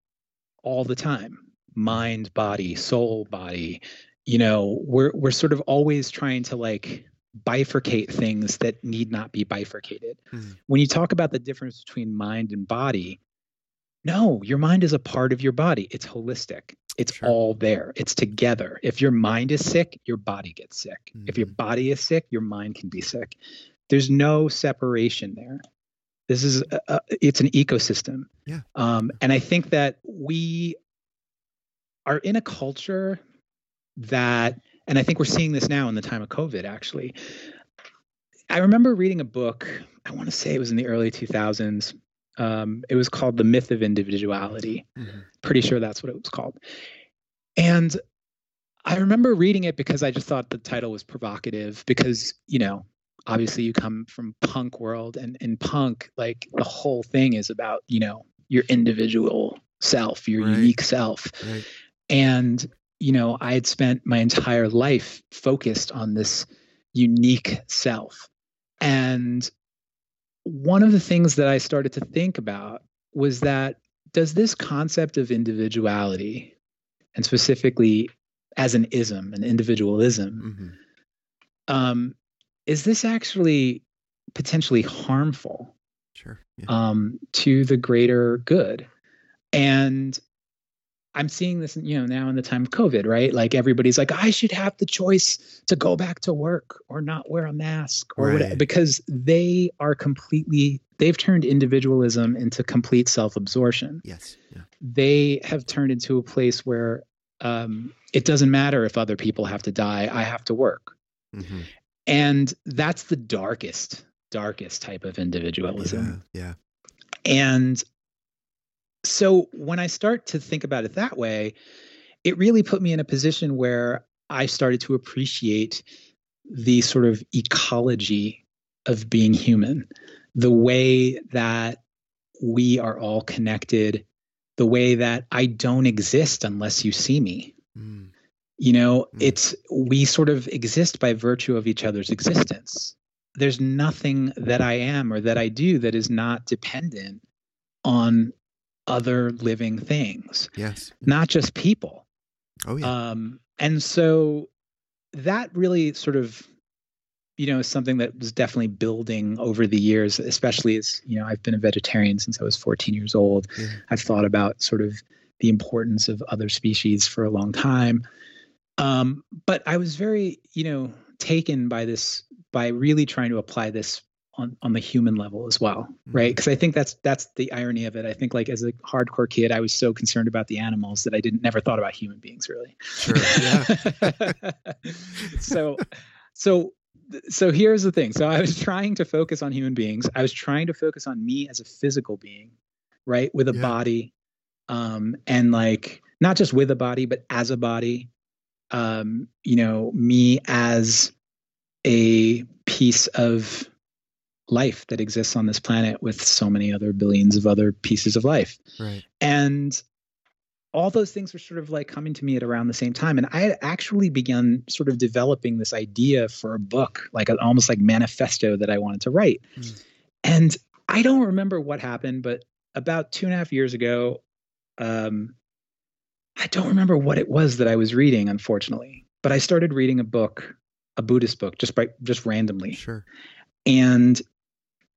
all the time mind body soul body you know we're we're sort of always trying to like bifurcate things that need not be bifurcated mm-hmm. when you talk about the difference between mind and body no your mind is a part of your body it's holistic it's sure. all there it's together if your mind is sick your body gets sick mm-hmm. if your mm-hmm. body is sick your mind can be sick there's no separation there this is a, a, it's an ecosystem yeah um, and i think that we are in a culture that, and I think we're seeing this now in the time of COVID, actually. I remember reading a book, I want to say it was in the early 2000s. Um, it was called The Myth of Individuality. Mm-hmm. Pretty sure that's what it was called. And I remember reading it because I just thought the title was provocative because, you know, obviously you come from punk world and in punk like the whole thing is about, you know, your individual self, your right. unique self. Right. And, you know, I had spent my entire life focused on this unique self. And one of the things that I started to think about was that does this concept of individuality, and specifically as an ism, an individualism, mm-hmm. um, is this actually potentially harmful sure. yeah. um, to the greater good? And I'm seeing this, you know, now in the time of COVID, right? Like everybody's like, I should have the choice to go back to work or not wear a mask or right. whatever, because they are completely, they've turned individualism into complete self absorption. Yes. Yeah. They have turned into a place where um, it doesn't matter if other people have to die, I have to work. Mm-hmm. And that's the darkest, darkest type of individualism. Yeah. yeah. And so when I start to think about it that way, it really put me in a position where I started to appreciate the sort of ecology of being human, the way that we are all connected, the way that I don't exist unless you see me. Mm. You know, mm. it's we sort of exist by virtue of each other's existence. There's nothing that I am or that I do that is not dependent on other living things. Yes. Not just people. Oh yeah. Um, and so that really sort of you know, is something that was definitely building over the years, especially as, you know, I've been a vegetarian since I was 14 years old. Yeah. I've thought about sort of the importance of other species for a long time. Um, but I was very, you know, taken by this, by really trying to apply this on, on the human level as well, right? Because I think that's that's the irony of it. I think like as a hardcore kid, I was so concerned about the animals that I didn't never thought about human beings really. Sure. Yeah. so so so here's the thing. So I was trying to focus on human beings. I was trying to focus on me as a physical being, right? With a Yeah. body. Um, and like not just with a body, but as a body. Um, you know, me as a piece of life that exists on this planet with so many other billions of other pieces of life right. and all those things were sort of like coming to me at around the same time and i had actually begun sort of developing this idea for a book like a, almost like manifesto that i wanted to write Mm. and i don't remember what happened but about two and a half years ago um, i don't remember what it was that i was reading unfortunately but i started reading a book a buddhist book just by just randomly Sure. and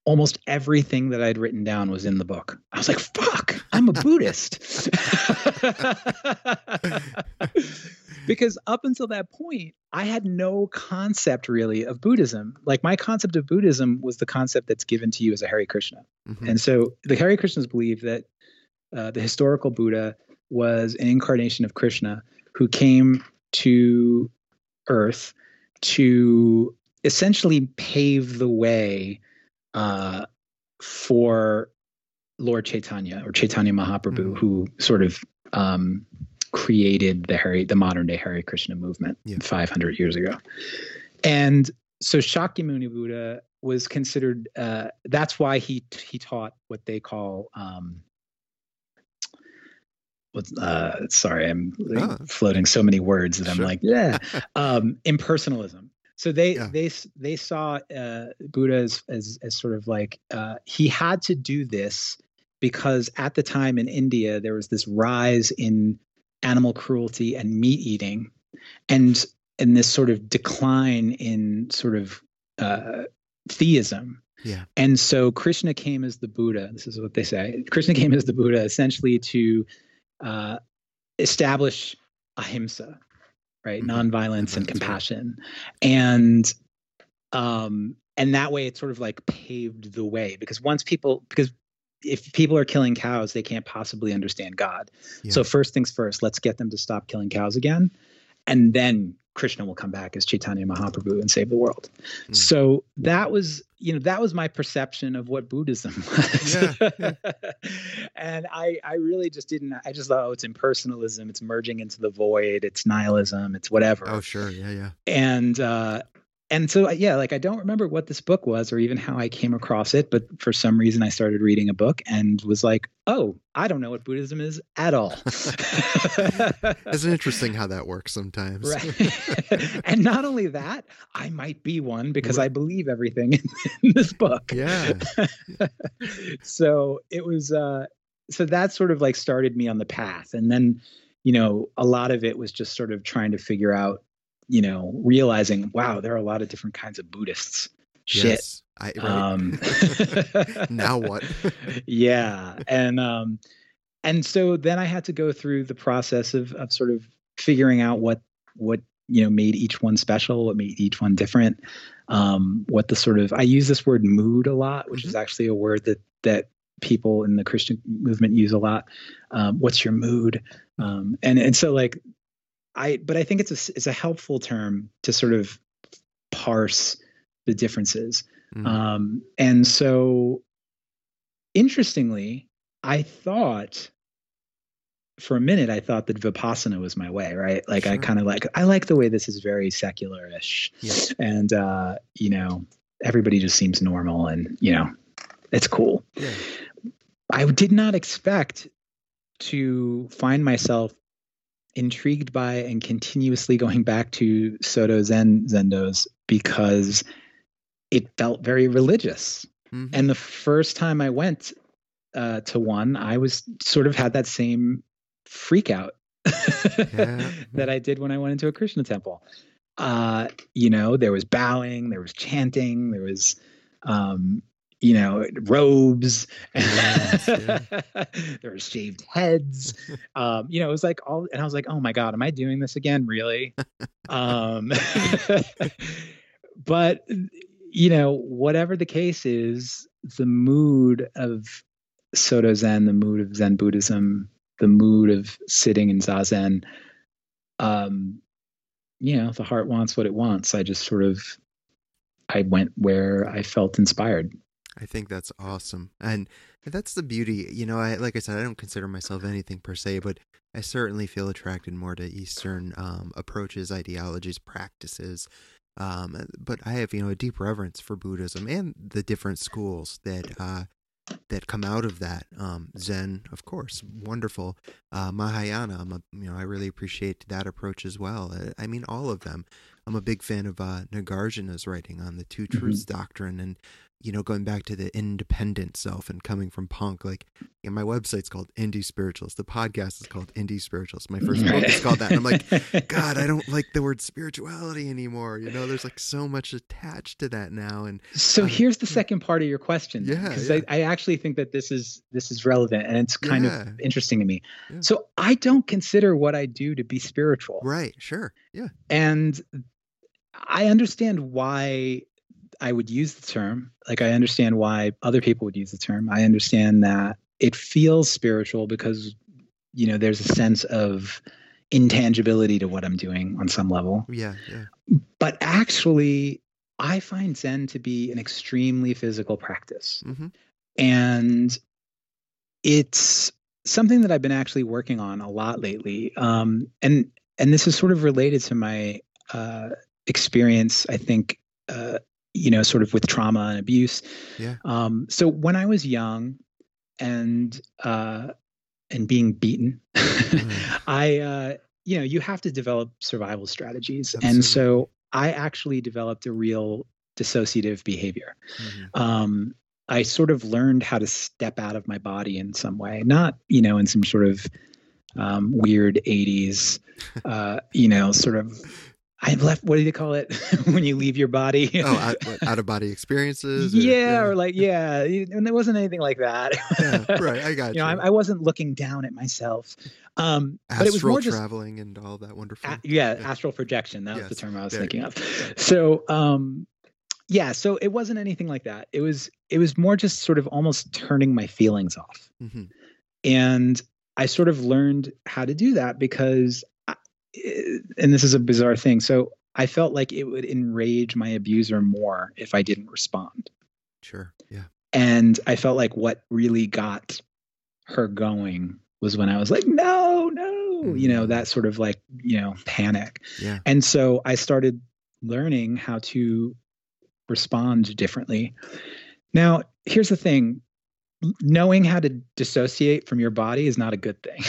almost everything that I'd written down was in the book. I was like, fuck, I'm a Buddhist. because up until that point, I had no concept really of Buddhism. Like my concept of Buddhism was the concept that's given to you as a Hare Krishna. Mhm. And so the Hare Krishnas believe that uh, the historical Buddha was an incarnation of Krishna who came to Earth to essentially pave the way uh, for Lord Chaitanya or Chaitanya Mahaprabhu, Mhm. who sort of um, created the Hare, the modern day Hare Krishna movement Yeah. 500 years ago. And so Shakyamuni Buddha was considered. Uh, that's why he he taught what they call. Um, uh, sorry, I'm Ah. floating so many words that I'm Sure. like, yeah, um, impersonalism. So they Yeah. they they saw uh, Buddha as, as as sort of like uh, he had to do this because at the time in India there was this rise in animal cruelty and meat eating, and and this sort of decline in sort of uh, theism. Yeah. And so Krishna came as the Buddha. This is what they say. Krishna came as the Buddha essentially to uh, establish ahimsa, right? Mhm. Nonviolence and compassion, and um, and that way it sort of like paved the way because once people because if people are killing cows, they can't possibly understand God. Yeah. So first things first, let's get them to stop killing cows again, and then Krishna will come back as Chaitanya Mahaprabhu and save the world. Mm. So that was, you know, that was my perception of what Buddhism was. Yeah, and I, I really just didn't. I just thought, oh, it's impersonalism. It's merging into the void. It's nihilism. It's whatever. Oh, sure. Yeah. Yeah. And uh, and so yeah, like I don't remember what this book was or even how I came across it, but for some reason I started reading a book and was like, oh, I don't know what Buddhism is at all. It's interesting how that works sometimes. Right. and not only that, I might be one because. I believe everything in, in this book. Yeah. so it was uh so that sort of like started me on the path. And then, you know, a lot of it was just sort of trying to figure out, you know, realizing, wow, there are a lot of different kinds of Buddhists. Shit. Yes. I, right. Um, now what? yeah, and um, and so then I had to go through the process of of sort of figuring out what what you know made each one special, what made each one different, um, what the sort of I use this word mood a lot, which is actually a word that that people in the Krishna movement use a lot. Um, what's your mood? Um, and and so like I, but I think it's a it's a helpful term to sort of parse the differences. Mm. Um, and so, interestingly, I thought for a minute, I thought that Vipassana was my way, right? Like, I kind of like, I like the way this is very secular-ish, Yeah. and uh, you know, everybody just seems normal, and you know, it's cool. Yeah. I did not expect to find myself intrigued by and continuously going back to Soto Zen Zendos because it felt very religious. Mhm. And the first time I went, uh, to one, I was sort of had that same freak out yeah. that I did when I went into a Krishna temple. Uh, you know, there was bowing, there was chanting, there was, um, you know, robes, yes, yeah. there were shaved heads. Um, you know, it was like all, and I was like, oh my God, am I doing this again? Really? um, but, you know, whatever the case is, the mood of Soto Zen, the mood of Zen Buddhism, the mood of sitting in Zazen, um, you know, the heart wants what it wants. I just sort of, I went where I felt inspired. I think that's awesome. And that's the beauty. You know, I like I said, I don't consider myself anything per se, but I certainly feel attracted more to Eastern um, approaches, ideologies, practices. Um, but I have, you know, a deep reverence for Buddhism and the different schools that uh, that come out of that. Um, Zen, of course, wonderful. Uh, Mahayana, I'm a, you know, I really appreciate that approach as well. Uh, I mean, all of them. I'm a big fan of uh, Nagarjuna's writing on the two truths mm-hmm. doctrine, and you know, going back to the independent self and coming from punk, like you know, my website's called Indie Spiritualist. The podcast is called Indie Spiritualist. My first book is called that. And I'm like, God, I don't like the word spirituality anymore. You know, there's like so much attached to that now. And so um, here's the second part of your question. Yeah. Because yeah. I, I, actually think that this is this is relevant and it's kind yeah. of interesting to me. Yeah. So I don't consider what I do to be spiritual. Right. Sure. Yeah. And I understand why I would use the term. Like I understand why other people would use the term. I understand that it feels spiritual because you know there's a sense of intangibility to what I'm doing on some level. Yeah, yeah. But actually, I find Zen to be an extremely physical practice. Mm-hmm. And it's something that I've been actually working on a lot lately. Um, and and this is sort of related to my uh, experience, I think, uh, you know, sort of with trauma and abuse. Yeah. Um, so when I was young and uh, and being beaten, mm. I uh, you know, you have to develop survival strategies. Absolutely. And so I actually developed a real dissociative behavior. Mm-hmm. Um, I sort of learned how to step out of my body in some way, not, you know, in some sort of um, weird 80s, uh, you know, sort of I've left. What do you call it when you leave your body? oh, out, out, of body experiences. Or, yeah, yeah, or like yeah, and there wasn't anything like that. yeah, right. I got you. you know, I, I, wasn't looking down at myself. Um, astral but it was more traveling and all that wonderful. A, yeah, yeah, astral projection. That yes, was the term I was thinking of. So, um, yeah, so it wasn't anything like that. It was it was more just sort of almost turning my feelings off, mm-hmm. and I sort of learned how to do that because and this is a bizarre thing. So I felt like it would enrage my abuser more if I didn't respond. Sure. Yeah. And I felt like what really got her going was when I was like, no, no, mm-hmm. you know, mm-hmm. that sort of like, you know, panic. Yeah. And so I started learning how to respond differently. Now, here's the thing knowing how to dissociate from your body is not a good thing.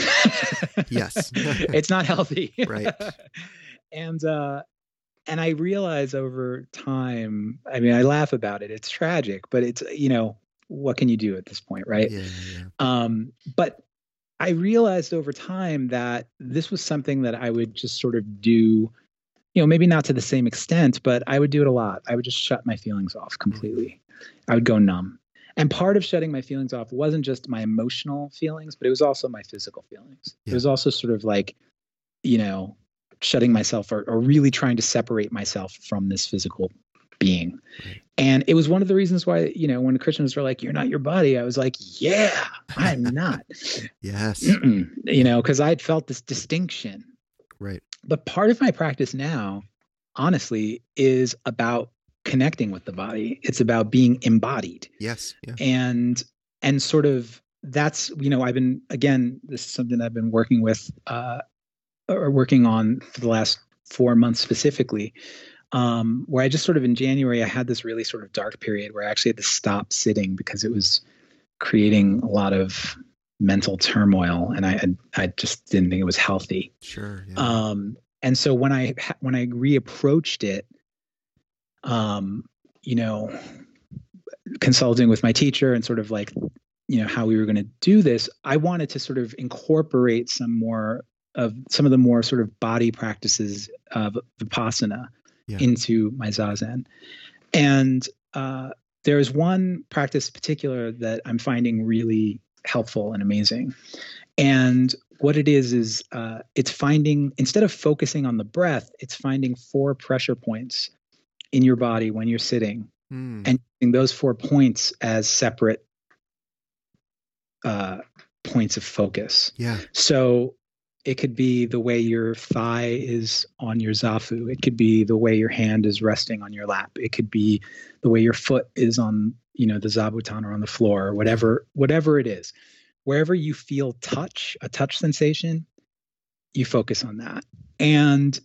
yes. it's not healthy. right. and uh and I realize over time, I mean, I laugh about it. It's tragic, but it's you know, what can you do at this point, right? Yeah, yeah. Um, but I realized over time that this was something that I would just sort of do, you know, maybe not to the same extent, but I would do it a lot. I would just shut my feelings off completely. I would go numb. And part of shutting my feelings off wasn't just my emotional feelings, but it was also my physical feelings. Yeah. It was also sort of like, you know, shutting myself or, or really trying to separate myself from this physical being. Right. And it was one of the reasons why, you know, when the Krishnas were like, you're not your body, I was like, yeah, I'm not. yes. Mm-mm. You know, because I'd felt this distinction. Right. But part of my practice now, honestly, is about connecting with the body. It's about being embodied. Yes. Yeah. And and sort of that's you know I've been again this is something I've been working with uh, or working on for the last four months specifically. Um, where I just sort of in January I had this really sort of dark period where I actually had to stop sitting because it was creating a lot of mental turmoil and I I just didn't think it was healthy. Sure. Yeah. Um, and so when I when I reapproached it um, you know, consulting with my teacher and sort of like, you know how we were going to do this, I wanted to sort of incorporate some more of some of the more sort of body practices of vipassana yeah. into my zazen, and uh, there's one practice in particular that I'm finding really helpful and amazing, and what it is is uh, it's finding instead of focusing on the breath, it's finding four pressure points in your body when you're sitting, mm. and using those four points as separate uh, points of focus. Yeah. So it could be the way your thigh is on your zafu. It could be the way your hand is resting on your lap. It could be the way your foot is on, you know, the zabuton or on the floor or whatever, whatever it is. Wherever you feel touch, a touch sensation, you focus on that. And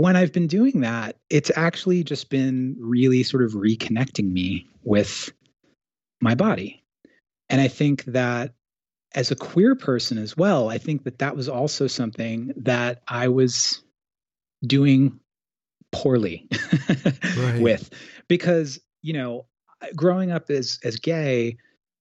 when I've been doing that, it's actually just been really sort of reconnecting me with my body and I think that as a queer person as well, I think that that was also something that I was doing poorly right. with because, you know, growing up as as gay,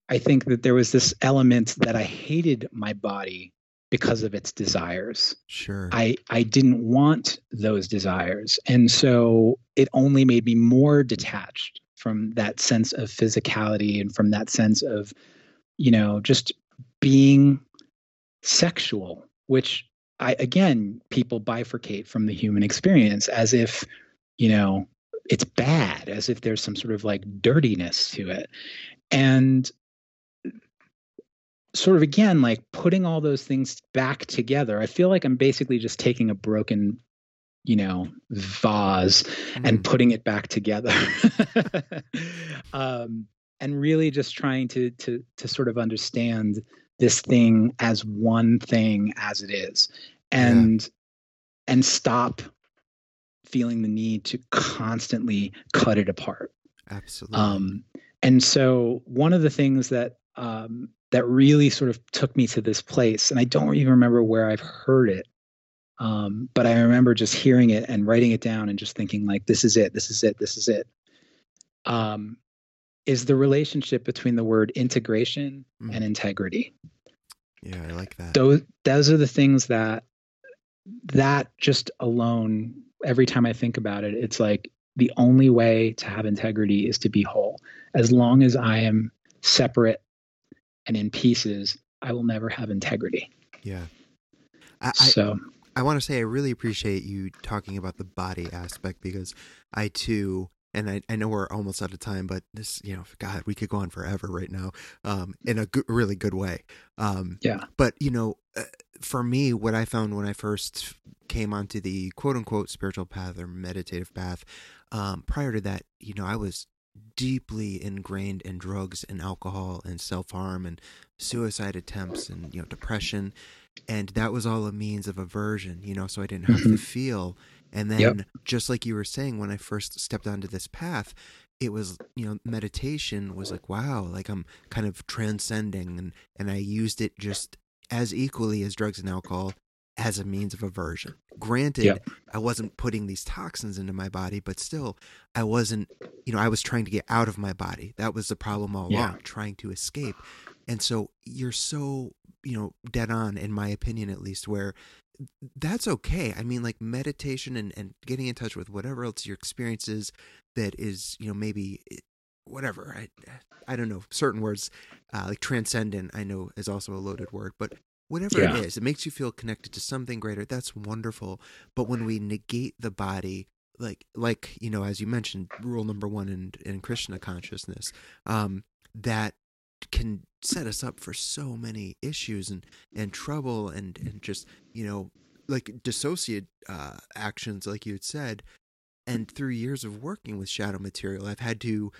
I think that there was this element that I hated my body because of its desires. Sure. I I didn't want those desires. And so it only made me more detached from that sense of physicality and from that sense of you know, just being sexual, which I again people bifurcate from the human experience as if, you know, it's bad, as if there's some sort of like dirtiness to it. And sort of again like putting all those things back together i feel like i'm basically just taking a broken you know vase mm. and putting it back together um and really just trying to to to sort of understand this thing as one thing as it is and yeah. and stop feeling the need to constantly cut it apart absolutely um and so one of the things that um that really sort of took me to this place and i don't even remember where i've heard it um, but i remember just hearing it and writing it down and just thinking like this is it this is it this is it um, is the relationship between the word integration mm. and integrity. Yeah, I like that. Those those are the things that that just alone every time I think about it, it's like the only way to have integrity is to be whole. As long as I am separate and in pieces, I will never have integrity. Yeah. I, so I, I want to say I really appreciate you talking about the body aspect because I too and I, I know we're almost out of time, but this, you know, God, we could go on forever right now, um, in a good, really good way. Um, yeah. But you know, uh, for me, what I found when I first came onto the quote unquote spiritual path or meditative path, um, prior to that, you know, I was deeply ingrained in drugs and alcohol and self harm and suicide attempts and you know depression, and that was all a means of aversion. You know, so I didn't have mm-hmm. to feel and then, yep. just like you were saying, when I first stepped onto this path, it was, you know, meditation was like, wow, like I'm kind of transcending. And, and I used it just as equally as drugs and alcohol as a means of aversion. Granted, yep. I wasn't putting these toxins into my body, but still, I wasn't, you know, I was trying to get out of my body. That was the problem all yeah. along, trying to escape. And so you're so, you know, dead on, in my opinion, at least, where that's okay. I mean, like meditation and, and getting in touch with whatever else your experience is that is, you know, maybe eh, whatever. I, I don't know. Certain words, uh, like transcendent, I know is also a loaded word, but whatever yeah. it is, it makes you feel connected to something greater. That's wonderful. But when we negate the body, like, like, you know, as you mentioned, rule number one in, in Krishna consciousness, um, that can set us up for so many issues and and trouble and and just you know like dissociate uh, actions like you had said and through years of working with shadow material i've had to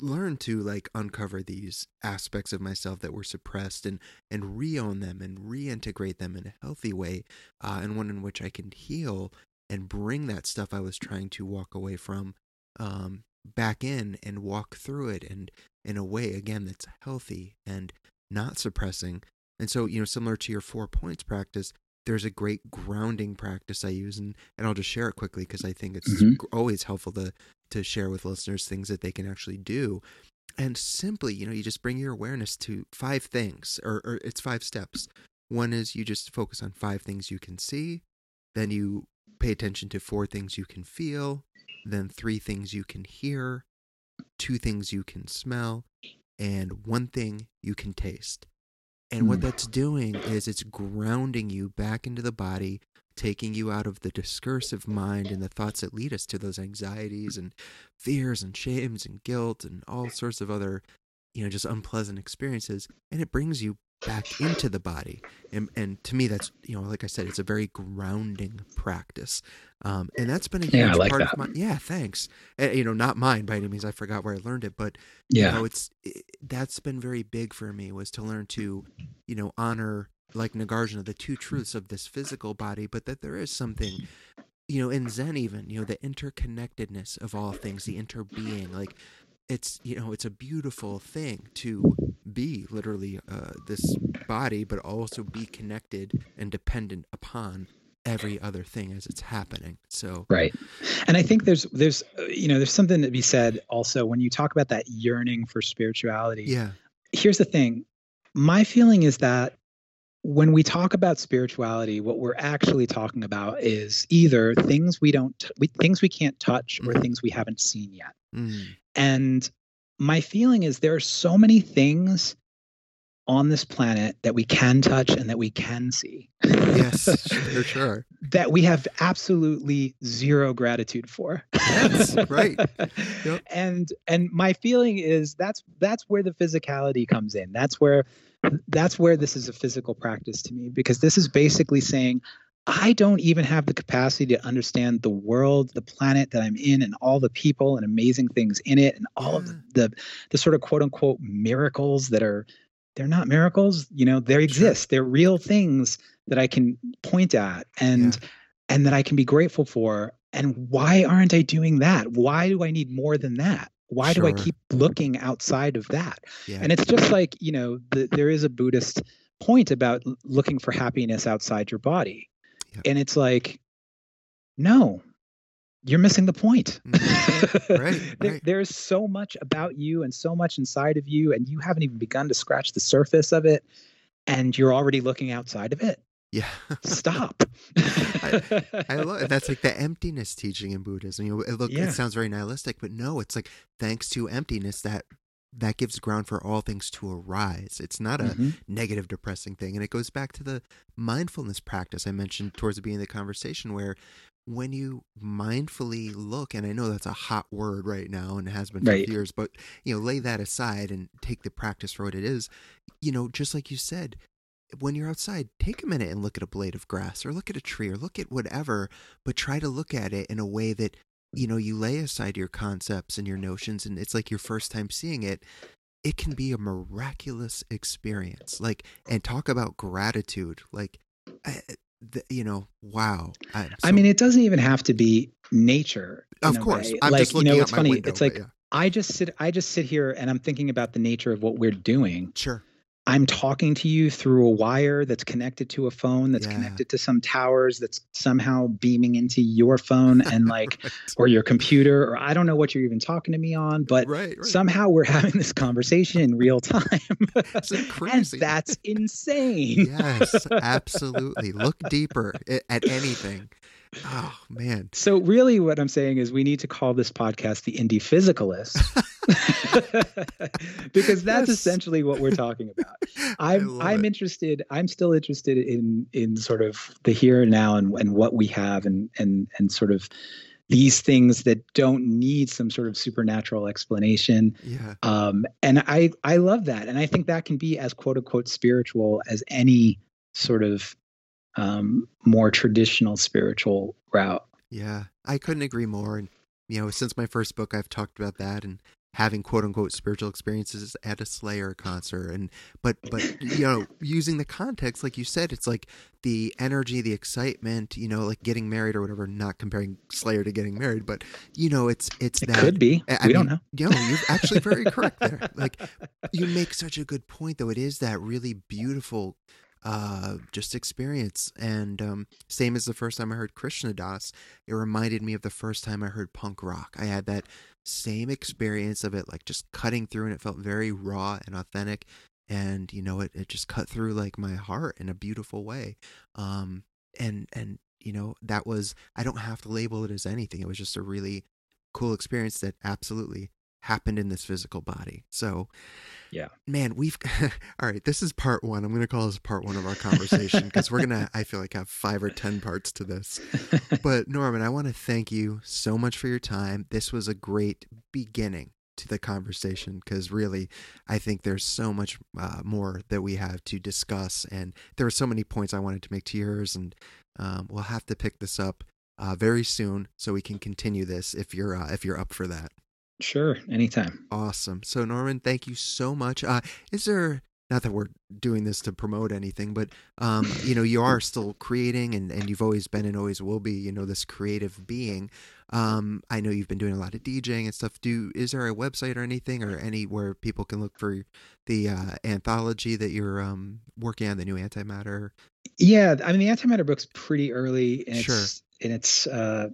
learn to like uncover these aspects of myself that were suppressed and and re-own them and reintegrate them in a healthy way uh, and one in which i can heal and bring that stuff i was trying to walk away from um, back in and walk through it and in a way again that's healthy and not suppressing. And so you know similar to your four points practice there's a great grounding practice i use and, and i'll just share it quickly because i think it's mm-hmm. always helpful to to share with listeners things that they can actually do and simply, you know, you just bring your awareness to five things, or, or it's five steps. One is you just focus on five things you can see. Then you pay attention to four things you can feel. Then three things you can hear. Two things you can smell. And one thing you can taste. And what Mm. that's doing is it's grounding you back into the body, taking you out of the discursive mind and the thoughts that lead us to those anxieties and fears and shames and guilt and all sorts of other, you know, just unpleasant experiences. And it brings you back into the body. And, and to me, that's, you know, like I said, it's a very grounding practice. Um, and that's been a huge Yeah, like part that. of my, yeah, thanks. Uh, you know, not mine by any means. I forgot where I learned it, but Yeah. you know, it's it, that's been very big for me was to learn to, you know, honor like Nagarjuna the two truths of this physical body, but that there is something, you know, in Zen even, you know, the interconnectedness of all things, the interbeing, like it's you know it's a beautiful thing to be literally uh, this body, but also be connected and dependent upon every other thing as it's happening. So Right. And I think there's there's uh, you know there's something to be said also when you talk about that yearning for spirituality. yeah, Here's the thing. My feeling is that when we talk about spirituality, what we're actually talking about is either things we don't t- we, things we can't touch or Mhm. things we haven't seen yet. mm, And my feeling is there are so many things on this planet that we can touch and that we can see. yes, for sure. that we have absolutely zero gratitude for. Yes, right. Yep. And and my feeling is that's that's where the physicality comes in. That's where that's where this is a physical practice to me because this is basically saying I don't even have the capacity to understand the world, the planet that I'm in, and all the people and amazing things in it, and all of the, mm. the the sort of quote unquote miracles that are they're not miracles, you know, they exist. They're real things that I can point at and and that I can be grateful for. And why aren't I doing that? Why do I need more than that? Why do I keep looking outside of that? Yeah. And it's just like, you know, the, there is a Buddhist point about looking for happiness outside your body. Yeah. And it's like, no, you're missing the point. Mhm. Right, There- There's so much about you and so much inside of you, and you haven't even begun to scratch the surface of it. And you're already looking outside of it. Yeah. Stop. I love it. That's like the emptiness teaching in Buddhism. You know, it look Yeah. it sounds very nihilistic, but no, it's like thanks to emptiness that that gives ground for all things to arise. It's not a Mhm. negative, depressing thing, and it goes back to the mindfulness practice I mentioned towards the beginning of the conversation, where when you mindfully look, and I know that's a hot word right now and has been for Right. years, but you know, lay that aside and take the practice for what it is. You know, just like you said, when you're outside, take a minute and look at a blade of grass or look at a tree or look at whatever, but try to look at it in a way that, you know, you lay aside your concepts and your notions and it's like your first time seeing it. It can be a miraculous experience. Like, and talk about gratitude. Like, I, the, you know, wow. I'm I mean, it doesn't even have to be nature. of course. way. I'm like, just looking you know, it's my funny. window. it's like yeah. I just sit, I just sit here and I'm thinking about the nature of what we're doing. sure. I'm talking to you through a wire that's connected to a phone that's Yeah. connected to some towers that's somehow beaming into your phone and like right. or your computer or I don't know what you're even talking to me on, but right, right. somehow we're having this conversation in real time. It's and crazy. that's insane. yes, absolutely. Look deeper at anything. Oh man. So really what I'm saying is we need to call this podcast the Indie Physicalist. because that's Yes. essentially what we're talking about. I'm I'm it. interested I'm still interested in in sort of the here and now and, and what we have and and and sort of these things that don't need some sort of supernatural explanation. Yeah. Um, and I I love that. And I think that can be as quote unquote spiritual as any sort of um, more traditional spiritual route. Yeah, I couldn't agree more. And you know, since my first book, I've talked about that and having quote unquote spiritual experiences at a Slayer concert. And but but you know, using the context, like you said, it's like the energy, the excitement. You know, like getting married or whatever. Not comparing Slayer to getting married, but you know, it's it's It that. could be. I- I we don't know. You know, you're actually very correct there. Like you make such a good point, though. It is that really beautiful, uh, just experience. And um, same as the first time I heard Krishna Das, it reminded me of the first time I heard punk rock. I had that same experience of it, like just cutting through, and it felt very raw and authentic. And you know, it it just cut through like my heart in a beautiful way. Um, and and you know, that was I don't have to label it as anything. It was just a really cool experience that absolutely happened in this physical body. So, yeah, man, we've all right. This is part one. I'm going to call this part one of our conversation because we're gonna, I feel like, have five or ten parts to this. But Norman, I want to thank you so much for your time. This was a great beginning to the conversation because really, I think there's so much uh, more that we have to discuss, and there were so many points I wanted to make to yours, and um, we'll have to pick this up. Uh, very soon, so we can continue this if you're uh, if you're up for that. Sure, anytime. Awesome. So Norman, thank you so much. Uh, is there not that we're doing this to promote anything, but um, you know, you are still creating and, and you've always been and always will be, you know, this creative being. Um, I know you've been doing a lot of DJing and stuff. Do is there a website or anything or anywhere people can look for the uh, anthology that you're um, working on, the new antimatter? Yeah, I mean the antimatter book's pretty early in its Sure. in its uh,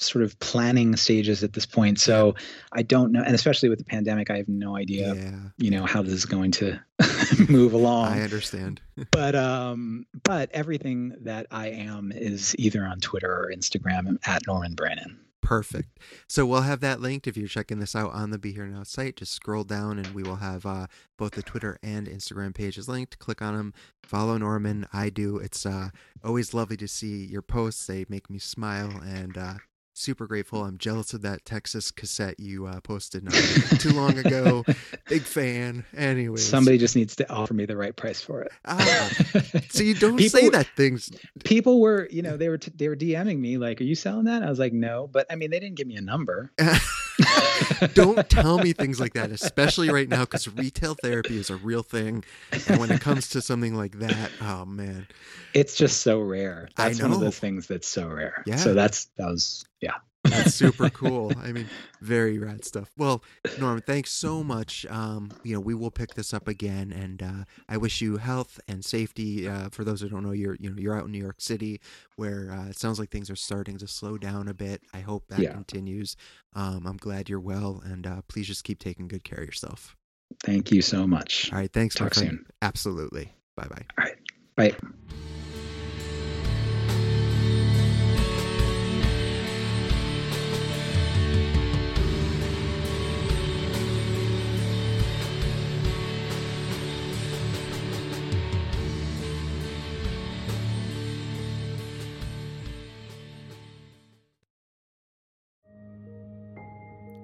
sort of planning stages at this point. So I don't know, and especially with the pandemic, I have no idea, Yeah, you know, how this is going to move along. I understand. but um, but everything that I am is either on Twitter or Instagram at Norman Brannon. Perfect. So we'll have that linked if you're checking this out on the Be Here Now site. Just scroll down and we will have uh, both the Twitter and Instagram pages linked. Click on them. Follow Norman. I do. It's uh, always lovely to see your posts. They make me smile and uh, super grateful. I'm jealous of that Texas cassette you uh, posted not too long ago. Big fan. Anyways. Somebody just needs to offer me the right price for it. Ah, so you don't People- say that things. People were, you know, they were t- they were DMing me like, "Are you selling that?" I was like, "No," but I mean, they didn't give me a number. don't tell me things like that, especially right now, because retail therapy is a real thing. And when it comes to something like that, oh man, It's just so rare. I That's one of the things that's so rare. Yeah. So that's that was yeah. That's super cool. I mean, very rad stuff. Well, Norm, thanks so much. Um, you know, we will pick this up again, and uh, I wish you health and safety. Uh, for those who don't know, you're you know you're out in New York City, where uh, it sounds like things are starting to slow down a bit. I hope that Yeah. continues. Um, I'm glad you're well, and uh, please just keep taking good care of yourself. Thank you so much. All right, thanks. Talk soon. Absolutely. Bye bye. All right. Bye.